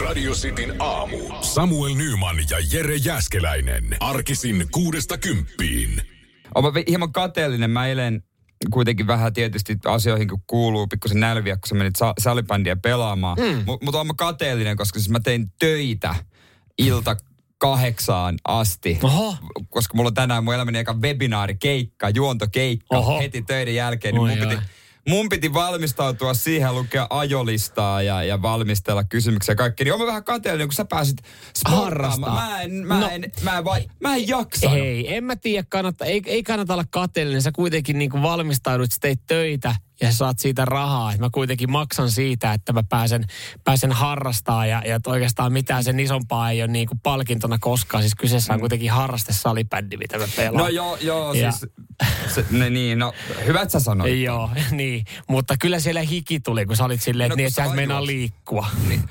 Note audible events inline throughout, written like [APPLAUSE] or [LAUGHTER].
Radio Cityn aamu. Samuel Nyman ja Jere Jäskeläinen. Arkisin kuudesta kymppiin. Olen hieman kateellinen. Mä eilen kuitenkin vähän tietysti asioihin, kun kuuluu pikkusen nälviä, kun sä menit sa- salibändiä pelaamaan. Mm. Mutta mut olen kateellinen, koska siis mä tein töitä ilta kahdeksaan asti. Oho. Koska mulla on tänään mun elämäni eka webinaarikeikka, juontokeikka Oho. heti töiden jälkeen. Niin Oi, mun, piti. Mun piti valmistautua siihen, lukea ajolistaa ja, ja valmistella kysymyksiä ja kaikki. Niin olen vähän kateellinen, kun sä pääsit. Harrastaa. Mä en, mä No. en, mä en, vai, mä en jaksanut. Ei, en mä tiedä, kannata, ei, ei kannata olla kateellinen. Sä kuitenkin niin valmistaudut, sä teit töitä ja sä saat siitä rahaa. Et mä kuitenkin maksan siitä, että mä pääsen, pääsen harrastaa ja, ja oikeastaan mitään sen isompaa ei ole niin kuin palkintona koskaan. Siis kyseessä on kuitenkin harraste salibändi, mitä mä pelaan. Mm. No joo, joo, Ja- siis, se, ne, niin, no, hyvä, että sä sanoit. Joo, [LAUGHS] niin. Mutta kyllä siellä hiki tuli, kun sä olit silleen, No, että, niin, että sä et meinaa liikkua. [LAUGHS]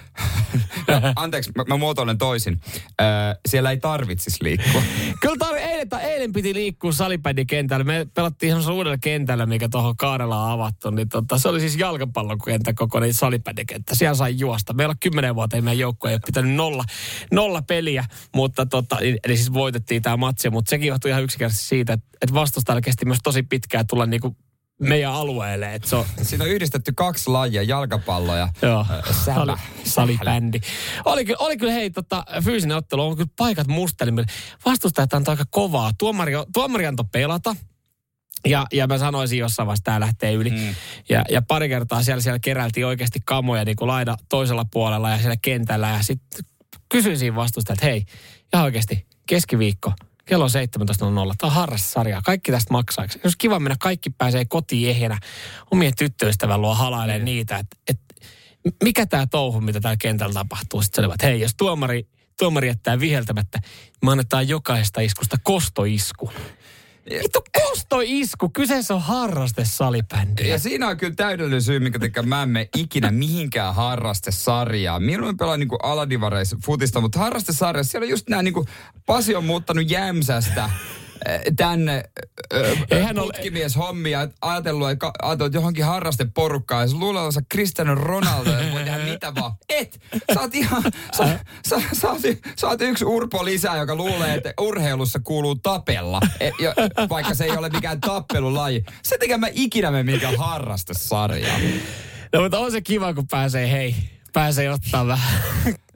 No, anteeksi, mä, mä muotoilen toisin. Öö, siellä ei tarvitsisi liikkua. [LAUGHS] Kyllä tarvi, eilen, eilen piti liikkua salibändikentällä. Me pelattiin ihan uudella kentällä, mikä tuohon Kaarella on avattu. Niin tota, se oli siis jalkapallokenttä kokoinen salibändikenttä. Siellä sai juosta. Meillä on kymmenen vuotta, meidän joukkue ei ole pitänyt nolla, nolla peliä. Mutta tota, eli siis voitettiin tämä matsi. Mutta sekin johtui ihan yksinkertaisesti siitä, että, että kesti myös tosi pitkään tulla niinku meidän alueelle. Että se on, Siinä on yhdistetty kaksi lajia, jalkapallo ja Joo. Sali, salibändi. Oli kyllä, oli kyllä hei, tota, fyysinen ottelu, on kyllä paikat mustelimme. Vastustajat antoi aika kovaa. Tuomari, tuomari antoi pelata. Ja, ja mä sanoisin jossain vaiheessa, tämä lähtee yli. Mm. Ja, ja pari kertaa siellä, siellä keräiltiin oikeasti kamoja niin kuin laida toisella puolella ja siellä kentällä. Ja sitten kysyin siinä vastusta, että hei, ihan oikeasti keskiviikko, kello on 17.00. Tämä on harrastussarja. Kaikki tästä maksaa. Eikö Olisi kiva mennä, kaikki pääsee kotiin ehjänä omien tyttöystävän luo halailemaan niitä. Että et, mikä tämä touhu, mitä täällä kentällä tapahtuu. Sitten sanoivat, että hei, jos tuomari, tuomari jättää viheltämättä, me annetaan jokaisesta iskusta kostoisku. Vittu kostoisku, kyseessä on harraste salibändi. Ja siinä on kyllä täydellinen syy, minkä takia mä en mene ikinä mihinkään harrastesarjaan. Mieluummin pelaan niinku aladivareissa futista, mutta harrastesarjassa siellä on just nämä niinku, Pasi on muuttanut Jämsästä ö, Eihän ole- putkimies hommia, ajatellut, että ajatellut johonkin harrasteporukkaan, ja se luulee olevansa Cristiano Ronaldo, ja voi tehdä mitä vaan. Et! Sä oot ihan, sä, sä, sä, oot, sä oot yksi urpo lisää, joka luulee, että urheilussa kuuluu tapella, e, ja, vaikka se ei ole mikään tappelulaji. Se tekee mä ikinä me mikään harrastesarja. No mutta on se kiva, kun pääsee, hei, pääsee ottaa vähän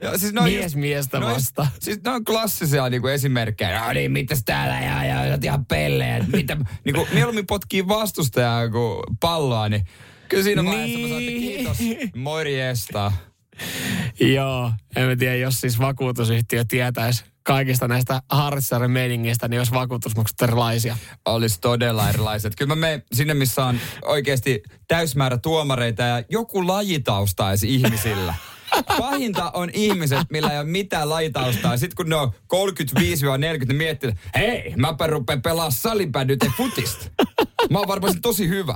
Ja, siis ne on mies just- miestä ne on- vastaan. Siis ne on klassisia niinku esimerkkejä. No niin, mitäs täällä ja, ja, ja ihan pellejä. Mitä, niinku, mieluummin potkii vastustajaa kuin palloa, niin kyllä siinä vaiheessa mä sanoin, että kiitos, morjesta. [LAUGHS] Joo, en tiedä, jos siis vakuutusyhtiö tietäisi kaikista näistä harrastusarjan meiningeistä, niin olisi vakuutusmaksut erilaisia. Olisi todella erilaiset. Kyllä mä menen sinne, missä on oikeasti täysmäärä tuomareita ja joku lajitausta edes ihmisillä. Pahinta on ihmiset, millä ei ole mitään lajitaustaa. Sitten kun ne on 35-40, ne miettii, hei, mäpä rupean pelaa salibändyt ja futista. Mä oon varmaan tosi hyvä.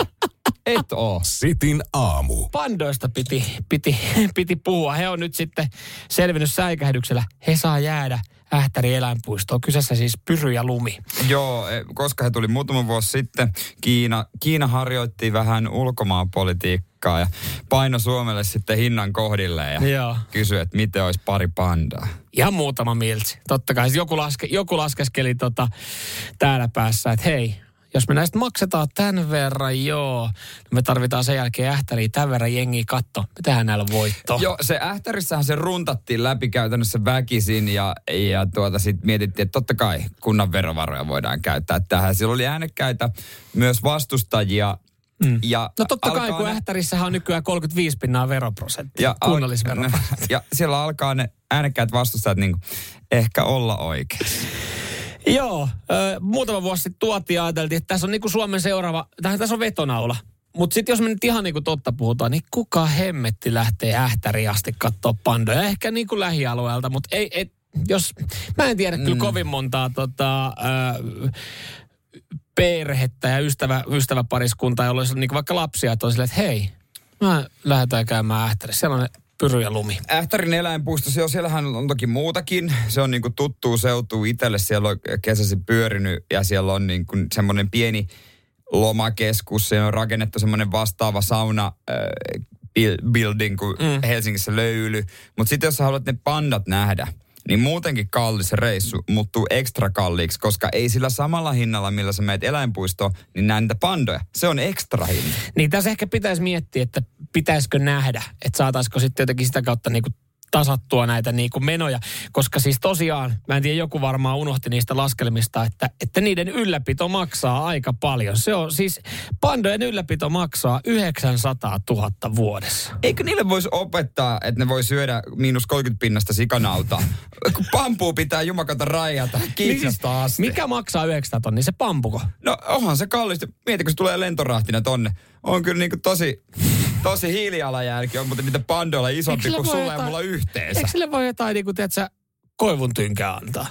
Et oo. Sitin aamu. Pandoista piti, piti, piti puhua. He on nyt sitten selvinnyt säikähdyksellä. He saa jäädä Ähtäri eläinpuistoon. Kyseessä siis Pyry ja Lumi. Joo, e, koska he tuli muutama vuosi sitten, Kiina, Kiina harjoitti vähän ulkomaanpolitiikkaa ja paino Suomelle sitten hinnan kohdille ja Joo. kysyi, että miten olisi pari pandaa. Ihan muutama miltsi. Totta kai joku, laske, joku laskeskeli tota, täällä päässä, että hei, jos me näistä maksetaan tämän verran, joo, niin me tarvitaan sen jälkeen ähtäriin tämän verran jengiä katto. Me tehdään näillä voitto. Joo, se ähtärissähän se runtattiin läpi käytännössä väkisin ja, ja tuota sitten mietittiin, että totta kai kunnan verovaroja voidaan käyttää tähän. Siellä oli äänekkäitä myös vastustajia. Mm. Ja No totta kai, kun ne- Ähtärissähän on nykyään 35 pinnaa veroprosentti. ja, al- kunnallisvero. [LAUGHS] ja siellä alkaa ne äänekkäät vastustajat niin ehkä olla oikeassa. Joo, ö, muutama vuosi sitten tuotiin ja ajateltiin, että tässä on niinku Suomen seuraava, tähän tässä on vetonaula. Mutta sitten jos me nyt ihan niinku totta puhutaan, niin kuka hemmetti lähtee ähtäriin asti katsoa pandoja? Ehkä niinku lähialueelta, mutta ei, ei, jos, mä en tiedä mm. kyllä kovin montaa tota, ö, perhettä ja ystävä, ystäväpariskuntaa, jolla olisi niinku vaikka lapsia, että on silleen, että hei, mä lähdetään käymään ähtärissä. Siellä on pyry ja lumi. Ähtärin eläinpuisto, se on, siellähän on toki muutakin. Se on niinku tuttuu seutuu itselle. Siellä on kesäsi pyörinyt ja siellä on niinku semmoinen pieni lomakeskus. Se on rakennettu semmoinen vastaava sauna äh, building kuin mm. Helsingissä löyly. Mutta sitten jos sä haluat ne pandat nähdä, niin muutenkin kallis reissu muuttuu ekstra kalliiksi, koska ei sillä samalla hinnalla, millä sä meet eläinpuistoon, niin näe niitä pandoja. Se on ekstra hinta. Niin tässä ehkä pitäisi miettiä, että pitäisikö nähdä, että saataisiko sitten jotenkin sitä kautta niin kuin tasattua näitä niin kuin menoja. Koska siis tosiaan, mä en tiedä, joku varmaan unohti niistä laskelmista, että, että niiden ylläpito maksaa aika paljon. Se on siis, pandojen ylläpito maksaa 900 000 vuodessa. Eikö niille voisi opettaa, että ne voi syödä miinus 30 pinnasta sikanautaa? Kun pampuu pitää jumakata rajata kiinasta asti. Mikä maksaa 900 tonnia, se pampuko? No onhan se kallista. Mieti, kun se tulee lentorahtina tonne. On kyllä niinku tosi, tosi hiilijalanjälki on, mutta niitä pandoilla isompi kuin sulla ja jotain- mulla yhteensä. Eikö sille voi jotain, niin kuin, tiedätkö, koivun tynkää antaa?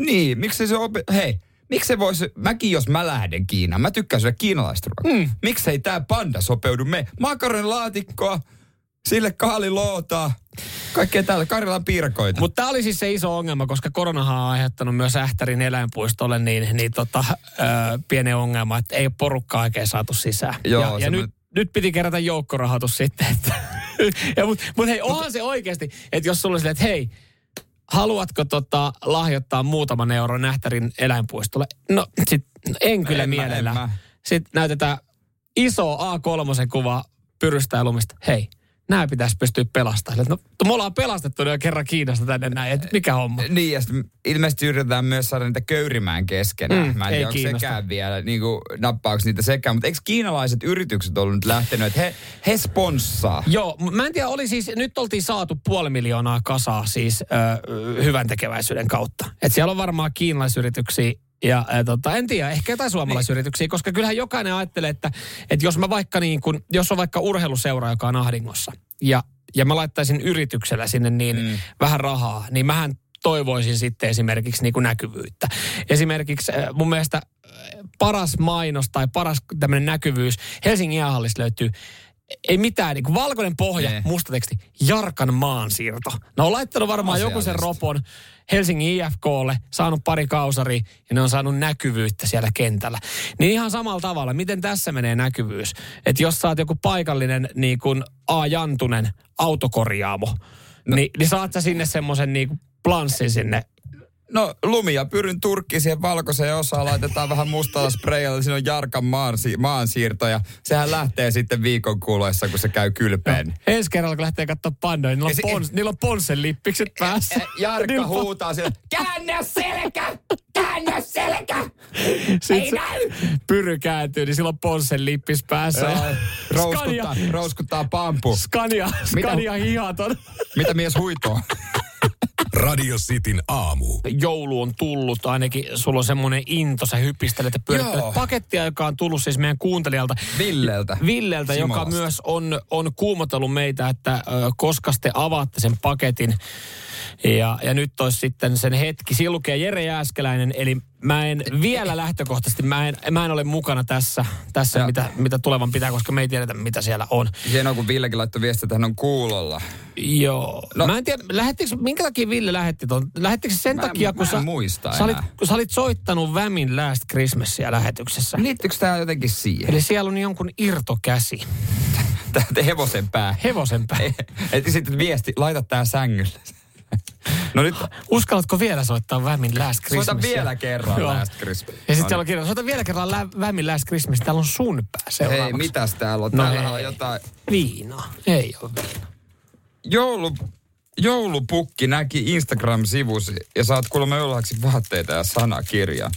Niin, miksi se opi... Hei, miksi se voisi... Mäkin jos mä lähden Kiinaan, mä tykkään syödä kiinalaista ruokaa. Mm. Miksi ei tää panda sopeudu me? Makaronilaatikkoa, sille kaalilootaa, kaikkea täällä, Karjalan piirakoita. Mutta tämä oli siis se iso ongelma, koska koronahan on aiheuttanut myös Ähtärin eläinpuistolle niin, niin tota, ö, pienen ongelma, että ei ole porukkaa oikein saatu sisään. Joo, ja ja nyt, nyt piti kerätä joukkorahoitus sitten. Että, ja mut, mut hei, onhan se oikeasti, että jos sulla silleen, että hei, haluatko tota, lahjoittaa muutaman euron Ähtärin eläinpuistolle? No sit, en kyllä En mä, en mielellä. mä. Sitten näytetään iso A3 kuva pyrystä ja lumista. Hei, nämä pitäisi pystyä pelastamaan. No, me ollaan pelastettu jo kerran Kiinasta tänne näin, että mikä homma? Niin, ja ilmeisesti yritetään myös saada niitä köyrimään keskenään. Mm, Mä en ei tiedä, onko sekään vielä, niin kuin, nappaako niitä sekään. Mutta eikö kiinalaiset yritykset ollut nyt lähtenyt, että he, he sponssaa? Joo, mä en tiedä, oli siis, nyt oltiin saatu puoli miljoonaa kasaa siis ö, hyvän tekeväisyyden kautta. Et siellä on varmaan kiinalaisyrityksiä ja ä, tota, en tiedä, ehkä jotain suomalaisyrityksiä, niin. koska kyllähän jokainen ajattelee, että, että jos mä vaikka niin kun, jos on vaikka urheiluseura, joka on ahdingossa, ja, ja mä laittaisin yrityksellä sinne niin mm. vähän rahaa, niin mähän toivoisin sitten esimerkiksi niin kuin näkyvyyttä. Esimerkiksi äh, mun mielestä äh, paras mainos tai paras tämmöinen näkyvyys Helsingin jäähallista löytyy ei mitään, niin kuin valkoinen pohja, Nee. musta teksti, Jarkan maansiirto. Ne on laittanut varmaan joku sen Asiallista. ropon Helsingin IFKlle, saanut pari kausaria ja ne on saanut näkyvyyttä siellä kentällä. Niin ihan samalla tavalla, miten tässä menee näkyvyys? Että jos oot joku paikallinen niin kuin A. Jantunen autokorjaamo, no. niin, niin saat sä sinne semmoisen niin planssin sinne No lumia pyryn turkki siihen valkoiseen osaan, laitetaan vähän mustalla sprayalla, siinä on Jarkan maansi, maansiirto ja sehän lähtee sitten viikon kuluessa, kun se käy kylpeen. Ensi kerralla, kun lähtee katsoa pandoja, niin niillä on, se- pons, niillä on ponsen lippikset päässä. Jarkka Niillä on- huutaa siellä, käännä selkä, käännä selkä. Sit Ei näy. Pyry kääntyy, niin silloin ponsen lippis päässä. Joo, [LAUGHS] Rouskuttaa, rouskuttaa pampu. Scania, Scania hihaton. Mitä mies huitoo? [LAUGHS] Radio Cityn aamu. Joulu on tullut, ainakin sulla on semmoinen into, sä hypistelet ja pyörittelet Joo. pakettia, joka on tullut siis meidän kuuntelijalta. Villeltä. Villeltä, joka myös on, on kuumotellut meitä, että ö, koska te avaatte sen paketin. Ja, ja nyt olisi sitten sen hetki. Siinä lukee Jere Jääskeläinen, eli mä en vielä lähtökohtaisesti, mä en, mä en ole mukana tässä, tässä Ja- mitä, mitä tulevan pitää, koska me ei tiedetä, mitä siellä on. Hienoa, kun Villekin laittoi viestiä, että hän on kuulolla. Joo. No, mä en tiedä, lähettikö, minkä takia Ville lähetti ton? Lähettikö se sen Mä takia, kun mä en sä, muista sä, olit, kun sä olit soittanut Vämin Last Christmasia lähetyksessä? Liittyykö tämä jotenkin siihen? Eli siellä on jonkun irtokäsi, hevosen pää. hevosen pää. Että sitten viesti, laita tää sängylle. No nyt Uskallatko vielä soittaa Vämin Last Christmasia? soita vielä kerran Joo. Last Christmas. Ja sitten No siellä on kirjoitus, soita vielä kerran lä- Vämin Last Christmas, täällä on sun pää Hei, mitäs täällä on? No Täällä hei. on jotain... Viinaa. Ei ole viina. Joulu, joulupukki näki Instagram-sivusi ja saat kuulemma jouluhaksi vaatteita ja sanakirjaa.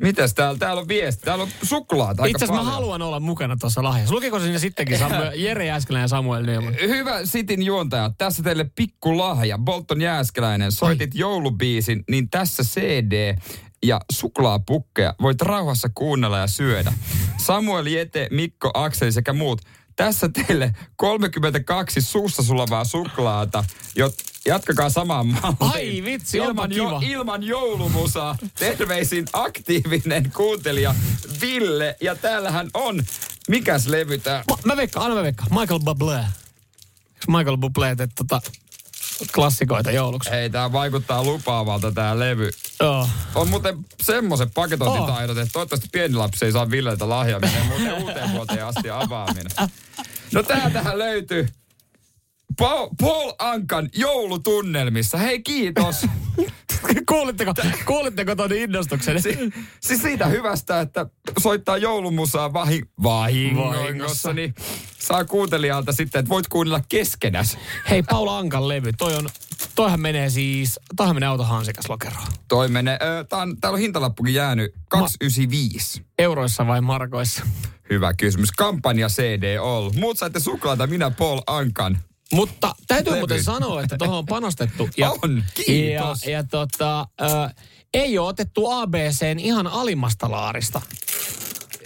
Mitä? Mitäs täällä? Täällä on viesti. Täällä on suklaata Itse asiassa mä haluan olla mukana tuossa lahjassa. Lukiko sinne sittenkin Samuel, [LAUGHS] Jere Jääskelän ja Samuel Nyman? Hyvä Sitin juontaja, tässä teille pikku lahja. Bolton Jääskeläinen, soitit joulubiisin, niin tässä CD ja suklaapukkeja voit rauhassa kuunnella ja syödä. Samuel Jete, Mikko, Akseli sekä muut. Tässä teille 32 suussa sulavaa suklaata. Jot, jatkakaa samaan malliin. Ai vitsi, ilman, kiva. ilman joulumusaa. Terveisin aktiivinen kuuntelija Ville. Ja täällähän on, mikäs levy tää? Ma, mä veikkaan, anna mä veikkaan. Michael Bublé. Michael Bublé teet tota klassikoita jouluksi? Ei, tää vaikuttaa lupaavalta tää levy. Joo. On muuten semmoiset paketointitaidot, että toivottavasti pieni lapsi ei saa Villeltä lahjaa, menee muuten uuteen vuoteen asti avaaminen. No täältähän löytyy Paul, Paul Ankan joulutunnelmissa. Hei kiitos. [LAUGHS] kuulitteko, kuulitteko tuon innostuksen? Si, siis siitä hyvästä, että soittaa joulumusaa vahi, vahingossa, niin saa kuuntelijalta sitten, että voit kuunnella keskenäs. Hei, Paula Ankan levy, toi on, toihan menee siis, toihan menee autohansikas lokeroon. Toi menee, äh, tää on, täällä on hintalappukin jäänyt 295. Euroissa vai markoissa? Hyvä kysymys. Kampanja CD all. Muut saitte suklaata, minä Paul Ankan. Mutta täytyy Levy. muuten sanoa, että tuohon on panostettu. On, kiitos. Ja, ja tota, ö, ei ole otettu ABCn ihan alimmasta laarista.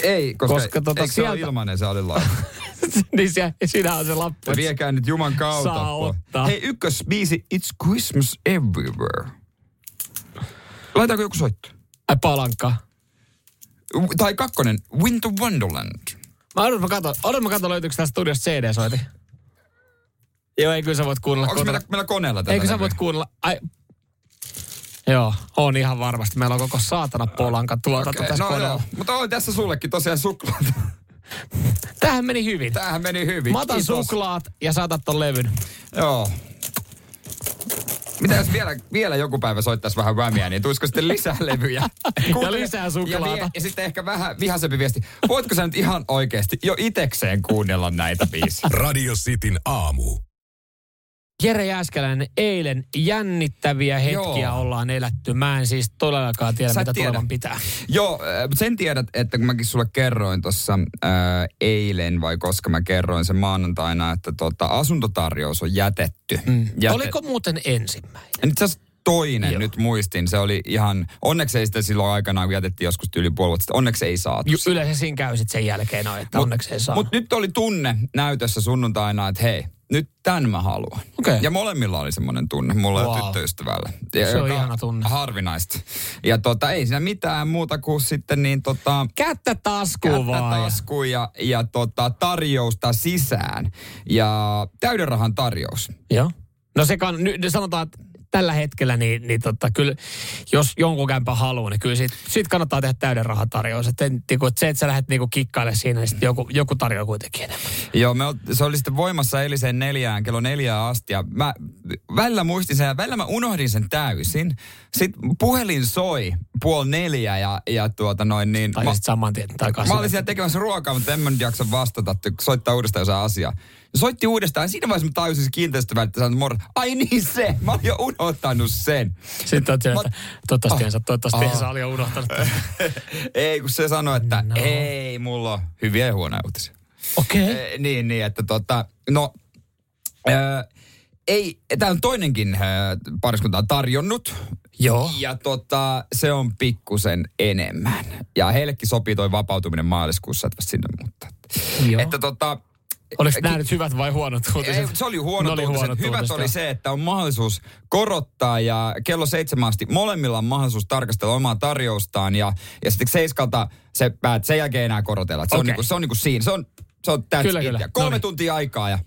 Ei, koska, Koska tota eikö se ole sieltä- ilmainen se alilla? [LAUGHS] niin se, siinä on se lappu. Viekää nyt Juman kautta. Saa ottaa. Hei, ykkösbiisi It's Christmas Everywhere. Laitaanko joku soitto? Ai Palanka. Tai kakkonen, Winter Wonderland. Mä odotan, mä katon, odotan, mä katon löytyykö tästä studiosta CD-soiti. Joo, ei kyllä sä voit kuunnella Onko meillä, meillä koneella tätä? Eikö sä voit kuunnella? Ai, Joo, on ihan varmasti. Meillä on koko saatana Polanka tuotanto Okei, tässä no koneella. joo. Mutta on tässä sullekin tosiaan suklaata. [LAUGHS] Tämähän meni hyvin. Tämähän meni hyvin. Mä otan Kiitos. suklaat ja saatat ton levyn. Joo. Mitä jos vielä, vielä joku päivä soittaisi vähän rämiä, niin tulisiko sitten lisää levyjä? [LAUGHS] Ja lisää suklaata. Ja, vie, ja sitten ehkä vähän vihaisempi viesti. Voitko sä nyt ihan oikeasti jo itekseen kuunnella näitä biisiä? Radio Cityn aamu. Jere Jääskeläinen, eilen jännittäviä hetkiä Joo. ollaan eletty. Mä en siis todellakaan tiedä, Sä mitä tiedä. tulevan pitää. Joo, äh, mutta sen tiedät, että kun mäkin sulle kerroin tuossa äh, eilen vai koska mä kerroin sen maanantaina, että tota, asuntotarjous on jätetty. Mm. Jäte... Oliko muuten ensimmäinen? Itse asiassa toinen, Joo. Nyt muistin, se oli ihan, onneksi ei sitä silloin aikanaan, kun jätettiin joskus yli puoli vuotta sitten, onneksi ei saatu. Ju- Yleensä siinä käy sen jälkeen, no, että onneksi ei saa. Mutta nyt oli tunne näytössä sunnuntaina, että hei, nyt tän mä haluan. Okei. Ja molemmilla oli semmoinen tunne, mulla wow. Ja tyttöystävällä. Ja, Se on ihana tunne. Harvinaista. Ja tota, ei siinä mitään muuta kuin sitten niin tota... Kättä taskuun kättä vaan. taskuun ja, ja tota, tarjousta sisään. Ja täyden rahan tarjous. Joo. No se kann, nyt sanotaan, että tällä hetkellä, niin, niin tota, kyllä, jos jonkun kämpä haluaa, niin kyllä siitä, siitä kannattaa tehdä täyden rahan tarjous. Että, niinku, että se, että sä lähdet niinku kikkaille siinä, niin sitten joku, joku tarjoaa kuitenkin enemmän. Joo, me ol, se oli sitten voimassa eiliseen neljään, kello neljään asti. Ja mä välillä muistin sen ja välillä mä unohdin sen täysin. Sitten puhelin soi puoli neljä ja, ja tuota noin niin... Tai mä, saman tien takaisin. mä olin siellä tekemässä ruokaa, mutta en mä nyt jaksa vastata, soittaa uudestaan jossain asiaa. Soitti uudestaan ja siinä vaiheessa mä tajusin se kiinteistövälittä sanoin, moro. Ai niin se, mä olin jo unohtanut sen. Sitten oot että toivottavasti saa, toivottavasti Ah. oli jo unohtanut. [LAUGHS] ei, kun se sanoi, että No. ei, mulla on hyviä ja huonoja uutisia. Okei. Okay. Eh, niin, niin, että tota, no, ää, ei, tämä on toinenkin ää, pariskunta on tarjonnut. Joo. Ja tota, se on pikkusen enemmän. Ja heillekin sopii toi vapautuminen maaliskuussa, että sinne muuttaa. Joo. Että tota, Oliko nämä nyt hyvät vai huonot uutiset? ei, se oli huono oli uutiset. huonot Hyvät uutiset, oli joo. se, että on mahdollisuus korottaa ja kello seitsemän asti molemmilla on mahdollisuus tarkastella omaa tarjoustaan ja, ja sitten seiskalta se päät, sen jälkeen enää korotella. Et Se, on Okei. niinku, se on niinku siinä. Se on, se on that's Kyllä, kyllä. Kolme Noniin. tuntia aikaa ja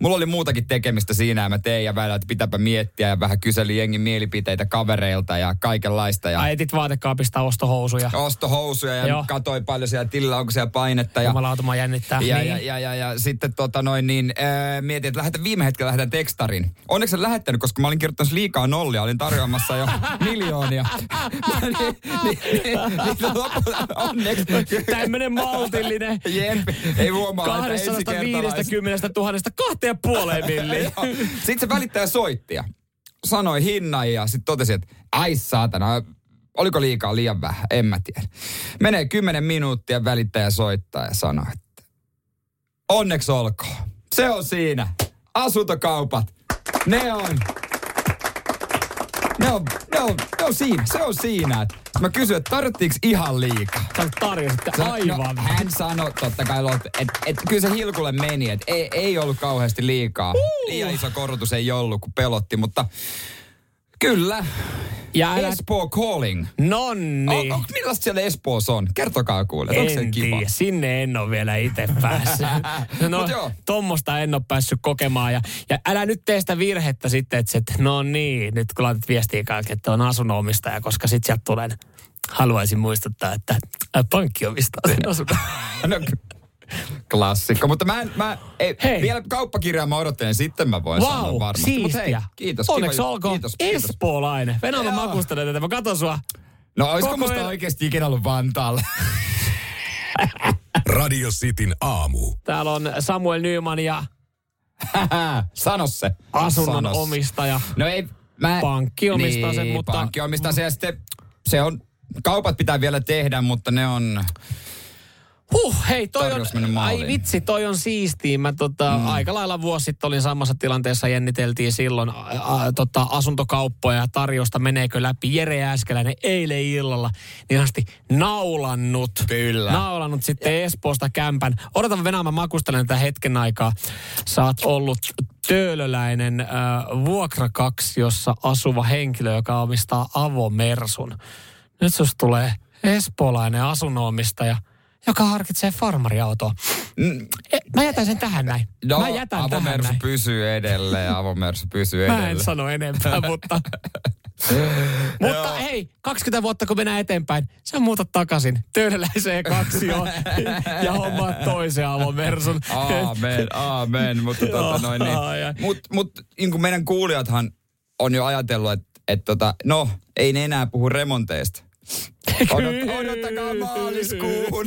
mulla oli muutakin tekemistä siinä ja mä tein ja välillä, että pitääpä miettiä ja vähän kyselin jengin mielipiteitä kavereilta ja kaikenlaista. Ja Ai etit vaatekaapista ostohousuja. ostohousuja ja Joo. katoi paljon siellä tilillä, onko siellä painetta. Ja, Jumalauta, mä jännittää. ja, niin. ja, ja, ja, ja sitten tota noin, niin, äh, mietin, että lähetän viime hetkellä lähetän tekstarin. Onneksi en lähettänyt, koska mä olin kirjoittanut liikaa nollia, olin tarjoamassa jo miljoonia. niin, niin, niin, niin, onneksi. Tämmönen maltillinen. Jep, ei huomaa, että 250 000 kahteen puoleen [LAUGHS] milliin. Sitten se välittäjä soitti ja sanoi hinnan ja sitten totesi, että ai saatana, oliko liikaa liian vähän, en mä tiedä. Menee kymmenen minuuttia, välittäjä soittaa ja sanoo, että onneksi olkoon. Se on siinä. Asuntokaupat, ne on, ne on, on, ne on siinä, se on siinä. Et Mä kysyin, että tarvittiinko ihan liikaa? Sä tarjositte Se- aivan. No, hän sanoi totta kai, että et, et, kyllä se hilkulle meni, että ei, ei ollut kauheasti liikaa. Liian iso korotus ei ollut, kun pelotti, mutta kyllä. Ja älä... Espoo calling. Nonni. On, on, millaista siellä Espoossa on? Kertokaa kuulle, onko se En kiva? sinne en ole vielä itse päässyt. [LAUGHS] No, tommosta en ole päässyt kokemaan. Ja, ja älä nyt tee sitä virhettä sitten, että, että no niin, nyt kun laitat viestiä kaikki, että on asunnonomistaja, koska sitten sieltä tulee, haluaisin muistuttaa, että ä, pankki omistaa sen [LAUGHS] asunnon. No, Klassikko, mutta mä en, mä, ei, Hei. vielä kauppakirjaa mä odottelen, sitten mä voin sanoa Vau, varmasti. Mut hei, siistiä. kiitos. Onneksi kiva, olkoon Kiitos, kiitos. espoolainen. Venäjä Joo. makustelee tätä. Mä katon sua. No olisiko Koko musta el- oikeasti ikinä ollut Vantaalla? [LAUGHS] Radio Cityn aamu. Täällä on Samuel Nyman ja [LAUGHS] Sano se. asunnon Sano se. omistaja. No ei, mä... Pankki omistaa niin, sen, mutta- Pankki omistaa sen ja sitten se on... Kaupat pitää vielä tehdä, mutta ne on... Huh, hei, toi on, ai vitsi, toi on siistiä. Mä tota, mm. aika lailla vuosi sitten olin samassa tilanteessa, jänniteltiin silloin a, a, tota, asuntokauppoja ja tarjousta meneekö läpi. Jere Äskeläinen eilen illalla niin asti naulannut. Kyllä. Naulannut sitten Espoosta kämpän. Odotan Venäjä, mä makustelen tätä hetken aikaa. Sä oot ollut töölöläinen äh, vuokra kaksi, jossa asuva henkilö, joka omistaa avomersun. Nyt sus tulee espoolainen asunnonomistaja, joka harkitsee farmariautoa. Mm, mä jätän sen tähän näin. No, mä jätän tähän avomersu näin. pysyy edelleen, avomersu pysyy Mä edelleen. en sano enempää, mutta... [LAUGHS] mutta hei, 20 vuotta kun mennään eteenpäin, sä muutat takaisin töölöläiseen kaksioon ja hommaat toisen avomersun. Aamen, aamen. Mutta tota noin niin. Mut, mut niin kuin meidän kuulijathan on jo ajatellut, että et tota, no, ei ne enää puhu remonteista. Odot, odottakaa maaliskuun. [LAUGHS]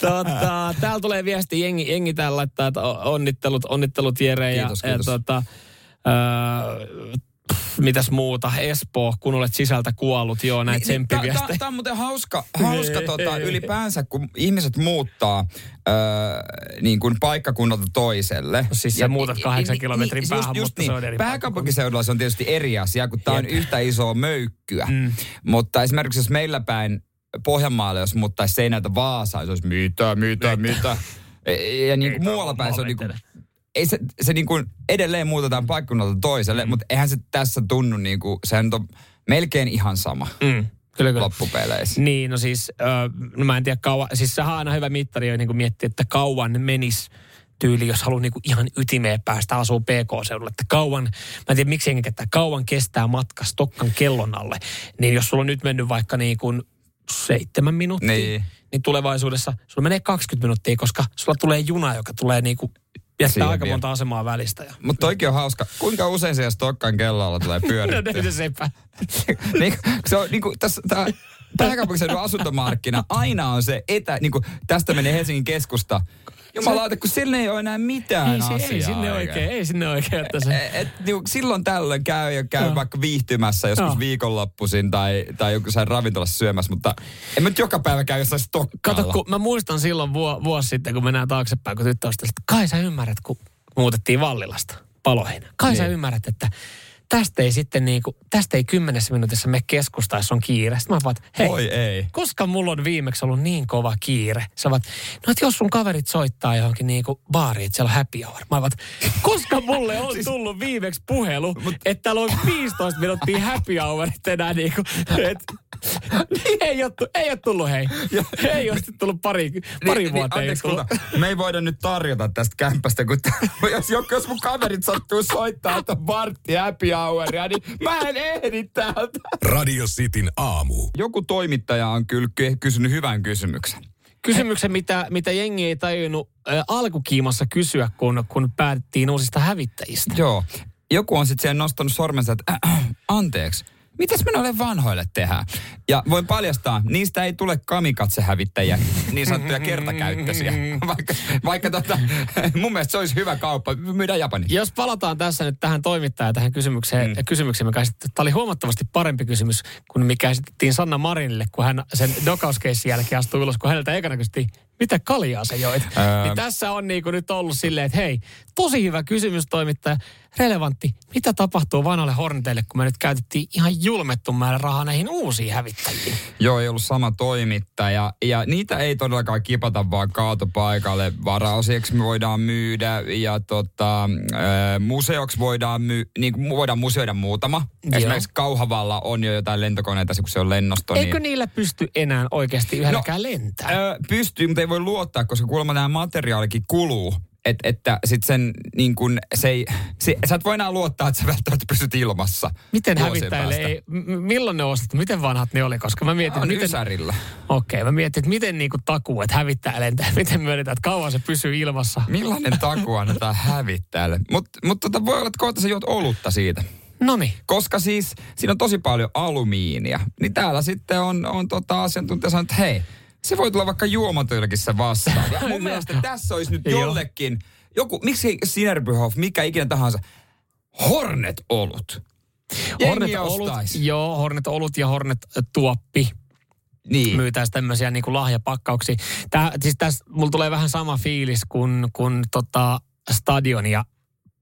tota, täällä tulee viesti, jengi, jengi täällä laittaa, että onnittelut, onnittelut Jere. Kiitos, ja, kiitos. Ja, tota, öö, pff, mitäs muuta, Espoo, kun olet sisältä kuollut, joo, näitä tsemppiviestejä. Tämä on muuten hauska, hauska tota, ylipäänsä, kun ihmiset muuttaa öö, niin kuin paikkakunnalta toiselle. Siis sä muutat kahdeksan kilometrin päähän, mutta se on eri Pääkaupunkiseudulla se on tietysti eri asia, kun tämä on yhtä isoa möykkyä. Mm. Mutta esimerkiksi jos meillä päin Pohjanmaalle, jos muuttaisi Seinältä Vaasaan, se olisi mitä, mitä, mitä. Ja- Ja niin kuin muualla päin se on niin kuin, ei se, se niin kuin edelleen muutetaan paikkakunnalta toiselle, mm. mutta eihän se tässä tunnu niin kuin, sehän on melkein ihan sama Mm, kyllä, kyllä. loppupeleissä. Niin, no siis, ö, no mä en tiedä kauan, siis sehän on aina hyvä mittari jo niin kuin miettiä, että kauan menis tyyli, jos haluaa niin ihan ytimeen päästä asuu PK-seudulle. Että kauan, mä en tiedä miksi jengi että kauan kestää matka Stokkan kellon alle. Niin jos sulla on nyt mennyt vaikka niin kuin seitsemän minuuttia, niin. niin tulevaisuudessa sulla menee 20 minuuttia, koska sulla tulee juna, joka tulee niin kuin jättää aika vielä. monta asemaa välistä. Ja... Mutta toikin on hauska. Kuinka usein siellä Stokkan kellolla tulee [LAUGHS] No, pyörittyä? ne sepä. [LAUGHS] niin, se on niin kuin tässä, tää, pääkaupunkiseudun asuntomarkkina aina on se etä, niin kuin, tästä menee Helsingin keskusta. Jumalauta, kun sillä ei ole enää mitään Ei, se, asiaa. ei sinne oikein, ei sinne oikein, että se... Et, et, niinku, silloin tällöin käy ja käy Joo. vaikka viihtymässä joskus Joo. viikonloppuisin tai, tai joku sai ravintolassa syömässä, mutta en mä nyt joka päivä käy jossain Stokkalla. Kato, kun mä muistan silloin vuo, vuosi sitten, kun mennään taaksepäin, kun tyttö osteli, että kai sä ymmärrät, kun muutettiin Vallilasta paloihin. Kai niin. sä ymmärrät, että tästä ei sitten niinku, tästä ei kymmenessä minuutissa me keskustaa, jos on kiire. Sitten mä vaan, että hei, Oi ei. koska mulla on viimeksi ollut niin kova kiire? Sä vaat, no että jos sun kaverit soittaa johonkin niinku baariin, että siellä on happy hour. Mä vaat, koska mulle on [LAUGHS] tullut viimeksi puhelu, että täällä on 15 minuuttia happy hourit enää niinku, et, [LAUGHS] ei, ole, ei ole tullut hei. Ei ole tullut pari, pari vuotta. ei anteeksi, ole tullut. kulta, me ei voida nyt tarjota tästä kämpästä, kun t- [LAUGHS] jos, joku- jos mun kaverit sattuu soittaa, että on vartti happy houria, niin mä en ehdi täältä. Radio Cityn aamu. Joku toimittaja on kyllä ky- kysynyt hyvän kysymyksen. Kysymyksen, mitä, mitä jengi ei tajunnut äh, alkukiimassa kysyä, kun, kun päätettiin uusista hävittäjistä. Joo. Joku on sitten nostanut sormensa, että äh, äh, anteeksi, mitäs me noille vanhoille tehdään? Ja voin paljastaa, niistä ei tule kamikatsehävittäjiä, niin sanottuja kertakäyttöisiä. [LAUGHS] Vaikka, vaikka tota, mun mielestä se olisi hyvä kauppa, myydään Japani. Jos palataan tässä nyt tähän toimittajaan, tähän kysymykseen, mm. kysymykseen mikä esitettiin. Tämä oli huomattavasti parempi kysymys kuin mikä esitettiin Sanna Marinille, kun hän sen dokauskeissin jälkeen astui ulos, kun häneltä ekana kysyttiin, mitä kaljaa sä joit? Öö. Niin tässä on niinku nyt ollut silleen, että hei, tosi hyvä kysymys toimittaja, relevantti. Mitä tapahtuu vanhalle Horneteille, kun me nyt käytettiin ihan julmettu määrä rahaa näihin uusiin hävittäjiin? Joo, ei ollut sama toimittaja. Ja niitä ei todellakaan kipata vaan kaatopaikalle. Varaosiksi me voidaan myydä ja tota, ää, museoksi voidaan, my, niin voidaan museoida muutama. Joo. Esimerkiksi Kauhavalla on jo jotain lentokoneita, kun se on lennosto. Eikö niin, niillä pysty enää oikeasti yhdelläkään lentää? Ö, pystyy, mutta ei voi luottaa, koska kuulemma tämä materiaalikin kuluu. Et, että sit sen niin kun, se ei, se, sä et voi enää luottaa, että sä välttämättä pysyt ilmassa. Miten hävittäjille ei, m- milloin ne ostettu, miten vanhat ne oli, koska mä mietin, On miten, Ysärillä. okei, mä mietin, että miten niinku takuu, että hävittäjille, [LAUGHS] miten myönnetään, että kauan se pysyy ilmassa. Millainen [LAUGHS] taku annetaan hävittäjälle? Mutta mut tota, voi olla, että kohta sä juot olutta siitä. Noniin. Koska siis siinä on tosi paljon alumiinia. Niin täällä sitten on, on tota asiantuntija sanonut, että hei, se voi tulla vaikka juomatylkissä vastaan. Ja mun [LAUGHS] mielestä tässä olisi nyt jollekin, joku, miksi Sinerbyhoff, mikä ikinä tahansa, Hornet-olut. Hornet-olut, ostaisi. joo, Hornet-olut ja Hornet-tuoppi Niin. myytäisi tämmöisiä niin kuin lahjapakkauksia. Tää, siis tässä mulla tulee vähän sama fiilis, kun, kun tota stadionia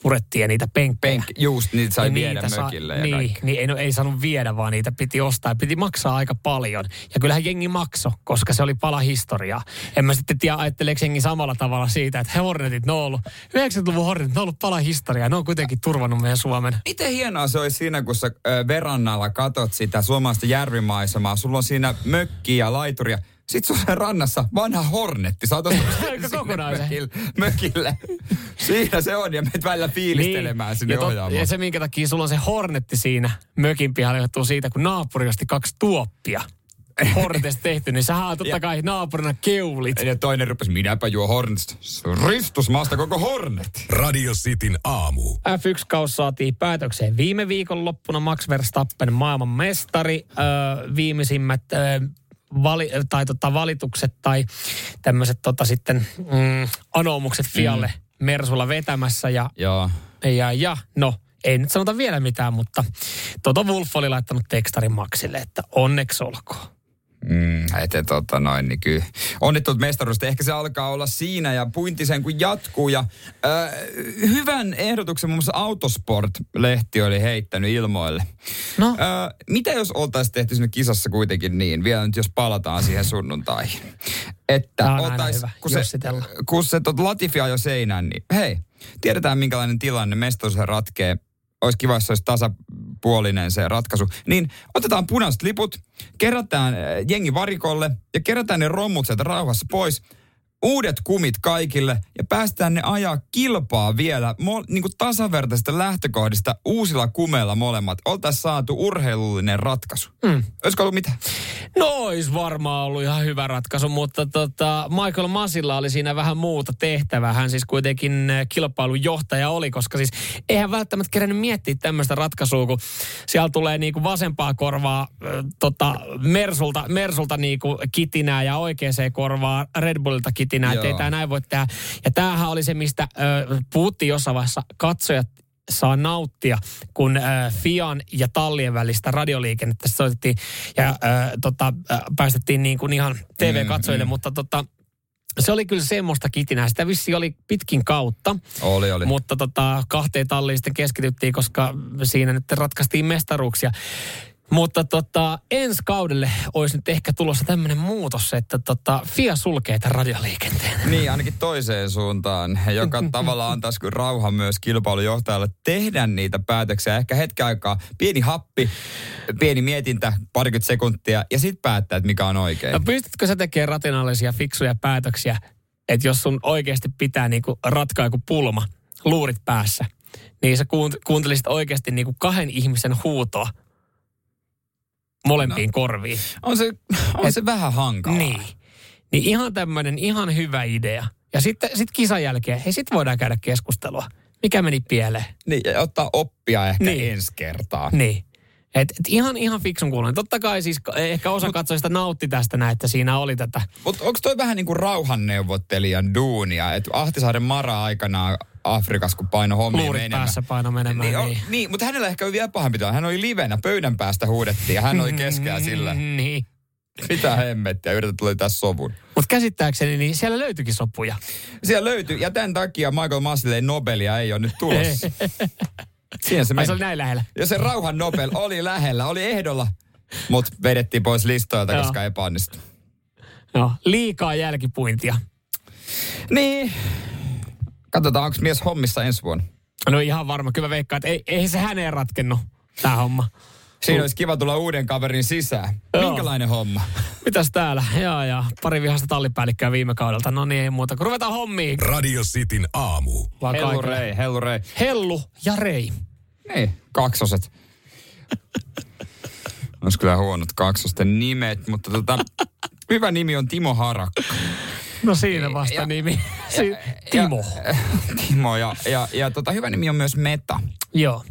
purettiin ja niitä penkkejä. Penk, just, niitä sai Ja viedä niitä mökille ja niin, kaikki. niin ei, no, ei saanut viedä, vaan niitä piti ostaa. Piti maksaa aika paljon. Ja kyllähän jengi makso, koska se oli pala historiaa. En mä sitten tiedä, ajatteleeko jengi samalla tavalla siitä, että he Hornetit, ne on ollut, 90-luvun Hornetit, ne on ollut pala historiaa. Ne on kuitenkin turvannut meidän Suomen. Miten hienoa se olisi siinä, kun sä verannalla katot sitä suomalaista järvimaisemaa. Sulla on siinä mökki ja laituri ja sit on rannassa vanha hornetti. Sä oot [LAUGHS] sinne mökille, mökille. Siinä se on ja menet välillä fiilistelemään sinne Niin. ja, ohjaamaan. ja se, minkä takia sulla on se Hornetti siinä mökin pihalla, johtuu siitä, kun naapuri osti kaksi tuoppia. [LAUGHS] Hornetista tehty, niin sähän totta Ja- kai naapurina keulit. Ja toinen rupesi, minäpä juo Hornetista. Se on ristusmaasta koko Hornet. Radio Cityn aamu. F1-kaus saatiin päätökseen viime viikon loppuna. Max Verstappen maailman mestari. Öö, viimeisimmät öö, vali, tai tota, valitukset tai tämmöiset tota, sitten mm, anomukset Fialle Mersulla vetämässä. Ja, Joo. ja, ja no, ei nyt sanota vielä mitään, mutta Toto Wolf oli laittanut tekstarin Maxille, että onneksi olkoon. Mm, että tota noin, niin kyllä. Onnittelut mestaruudesta. Ehkä se alkaa olla siinä ja puinti sen kun jatkuu. Ja, äh, hyvän ehdotuksen muun muassa Autosport-lehti oli heittänyt ilmoille. No. Äh, mitä jos oltaisiin tehty sinne kisassa kuitenkin niin, vielä nyt jos palataan siihen sunnuntaihin. Että aina oltais, kun se, kun se tot Latifi ajoi seinään, niin hei, tiedetään minkälainen tilanne mestaruus ratkee. Olisi kiva, jos se olisi tasapuolinen se ratkaisu. Niin otetaan punaiset liput, kerätään äh, jengi varikolle ja kerätään ne rommut sieltä rauhassa pois. Uudet kumit kaikille ja päästään ne ajaa kilpaa vielä mo, niin kuin tasavertaisista lähtökohdista uusilla kumeilla molemmat. Oltaisiin saatu urheilullinen ratkaisu. Mm. Olisiko ollut mitä? No olisi varmaan ollut ihan hyvä ratkaisu, mutta tota, Michael Masilla oli siinä vähän muuta tehtävää. Hän siis kuitenkin äh, kilpailun johtaja oli, koska siis eihän välttämättä kerännyt miettiä tämmöistä ratkaisua, kun siellä tulee niinku vasempaa korvaa äh, tota, Mersulta, Mersulta niinku kitinää ja oikeaan korvaa Red Bullilta kitinää, että ei tämä näin voi tehdä. Ja tämähän oli se, mistä äh, puhuttiin jossain vaiheessa katsojat saa nauttia, kun äh, Fian ja Tallien välistä radioliikennettä soitettiin ja äh, tota, äh, päästettiin niin kuin ihan TV-katsojille, mm, mutta tota, se oli kyllä semmoista kitinää. Sitä vissi oli pitkin kautta, Oli, oli. mutta tota, kahteen talliin sitten keskityttiin, koska siinä nyt ratkaistiin mestaruuksia. Mutta tota, ensi kaudelle olisi nyt ehkä tulossa tämmöinen muutos, että tota, FIA sulkee tämän radioliikenteen. Niin, ainakin toiseen suuntaan, joka [LAUGHS] tavalla antaisi rauha myös kilpailujohtajalle tehdä niitä päätöksiä. Ehkä hetken aikaa pieni happi, pieni mietintä, parikymmentä sekuntia ja sitten päättää, että mikä on oikein. No pystytkö sä tekemään rationaalisia, fiksuja päätöksiä, että jos sun oikeasti pitää niinku ratkaa joku pulma, luurit päässä, niin sä kuunt- kuuntelisit oikeasti niinku kahden ihmisen huutoa molempiin no. korviin. On se, on Et- se vähän hankalaa. Niin. Niin ihan tämmöinen ihan hyvä idea. Ja sitten sit kisan jälkeen, hei sit voidaan käydä keskustelua. Mikä meni pieleen? niin ja ottaa oppia ehkä Niin. ensi kertaa. Niin. Et, et ihan, ihan fiksun kuulonen. Totta kai siis ehkä osa katsojista nautti tästä näin, että siinä oli tätä. Mutta onko toi vähän niin kuin rauhanneuvottelijan duunia, että Ahtisaaren Mara aikanaan Afrikassa, kun paino hommia Luurit menemään. päässä paino menemään. Niin, Niin, niin. niin, mutta hänellä ehkä oli vielä pahempi tilanne. Hän oli livenä, pöydän päästä huudettiin ja hän oli keskellä sillä. [LAUGHS] Niin. Mitä hemmettiä, yritetään löytää sovun. Mutta käsittääkseni niin siellä löytyikin sopuja. Siellä löytyi, ja tämän takia Michael Massille Nobelia ei ole nyt tulossa. [LAUGHS] Siinä se meni. se oli näin lähellä. Ja se rauhan Nobel oli lähellä, oli ehdolla, mutta vedettiin pois listoilta, Joo. koska epäonnistui. No, liikaa jälkipuintia. Niin, katsotaan, onko mies hommissa ensi vuonna. No ihan varma. Kyllä veikkaan, että ei, ei se häneen ratkennut, tämä homma. Siinä olisi kiva tulla uuden kaverin sisään. Joo. Minkälainen homma? Mitäs täällä? Jaa, ja pari vihasta tallipäällikköä viime kaudelta. No niin, ei muuta. Kun ruvetaan hommiin. Radio Cityn aamu. Vaan Hellu kaikille. Rei, Hellu Rei. Hellu ja Rei. Niin, kaksoset. Olisi kyllä huonot kaksosten nimet, mutta tota, hyvä nimi on Timo Harakka. No siinä vasta Ja- nimi. Si- Timo. Ja, [LAUGHS] Timo ja, ja, ja tota, hyvä nimi on myös Meta. Joo.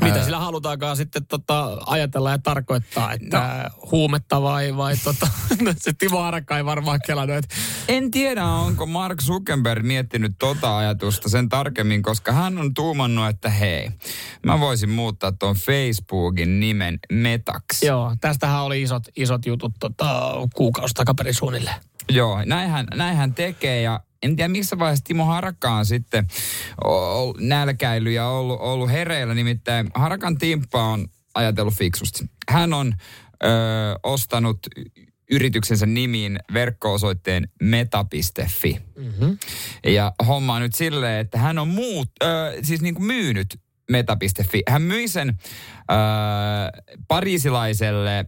Mitä sillä halutaankaan sitten tota, ajatella ja tarkoittaa, että no. huumetta vai, vai tota, [LAUGHS] no se Timo Harakka ei varmaan kelannut, että En tiedä, onko Mark Zuckerberg miettinyt tota ajatusta sen tarkemmin, koska hän on tuumannut, että hei, mä voisin muuttaa tuon Facebookin nimen Metaksi. joo, tästähän oli isot, isot jutut tota, kuukausi takaperin suunnilleen. Joo, näinhän, näinhän tekee ja en tiedä missä vaiheessa Timo Harakka on sitten nälkäily ja ollut, ollut hereillä. Nimittäin Harakan timppa on ajatellut fiksusti. Hän on ö, ostanut yrityksensä nimiin verkko-osoitteen meta.fi. Mm-hmm. Ja homma on nyt silleen, että hän on muut, ö, siis niin kuin myynyt meta.fi. Hän myi sen ö, pariisilaiselle ää,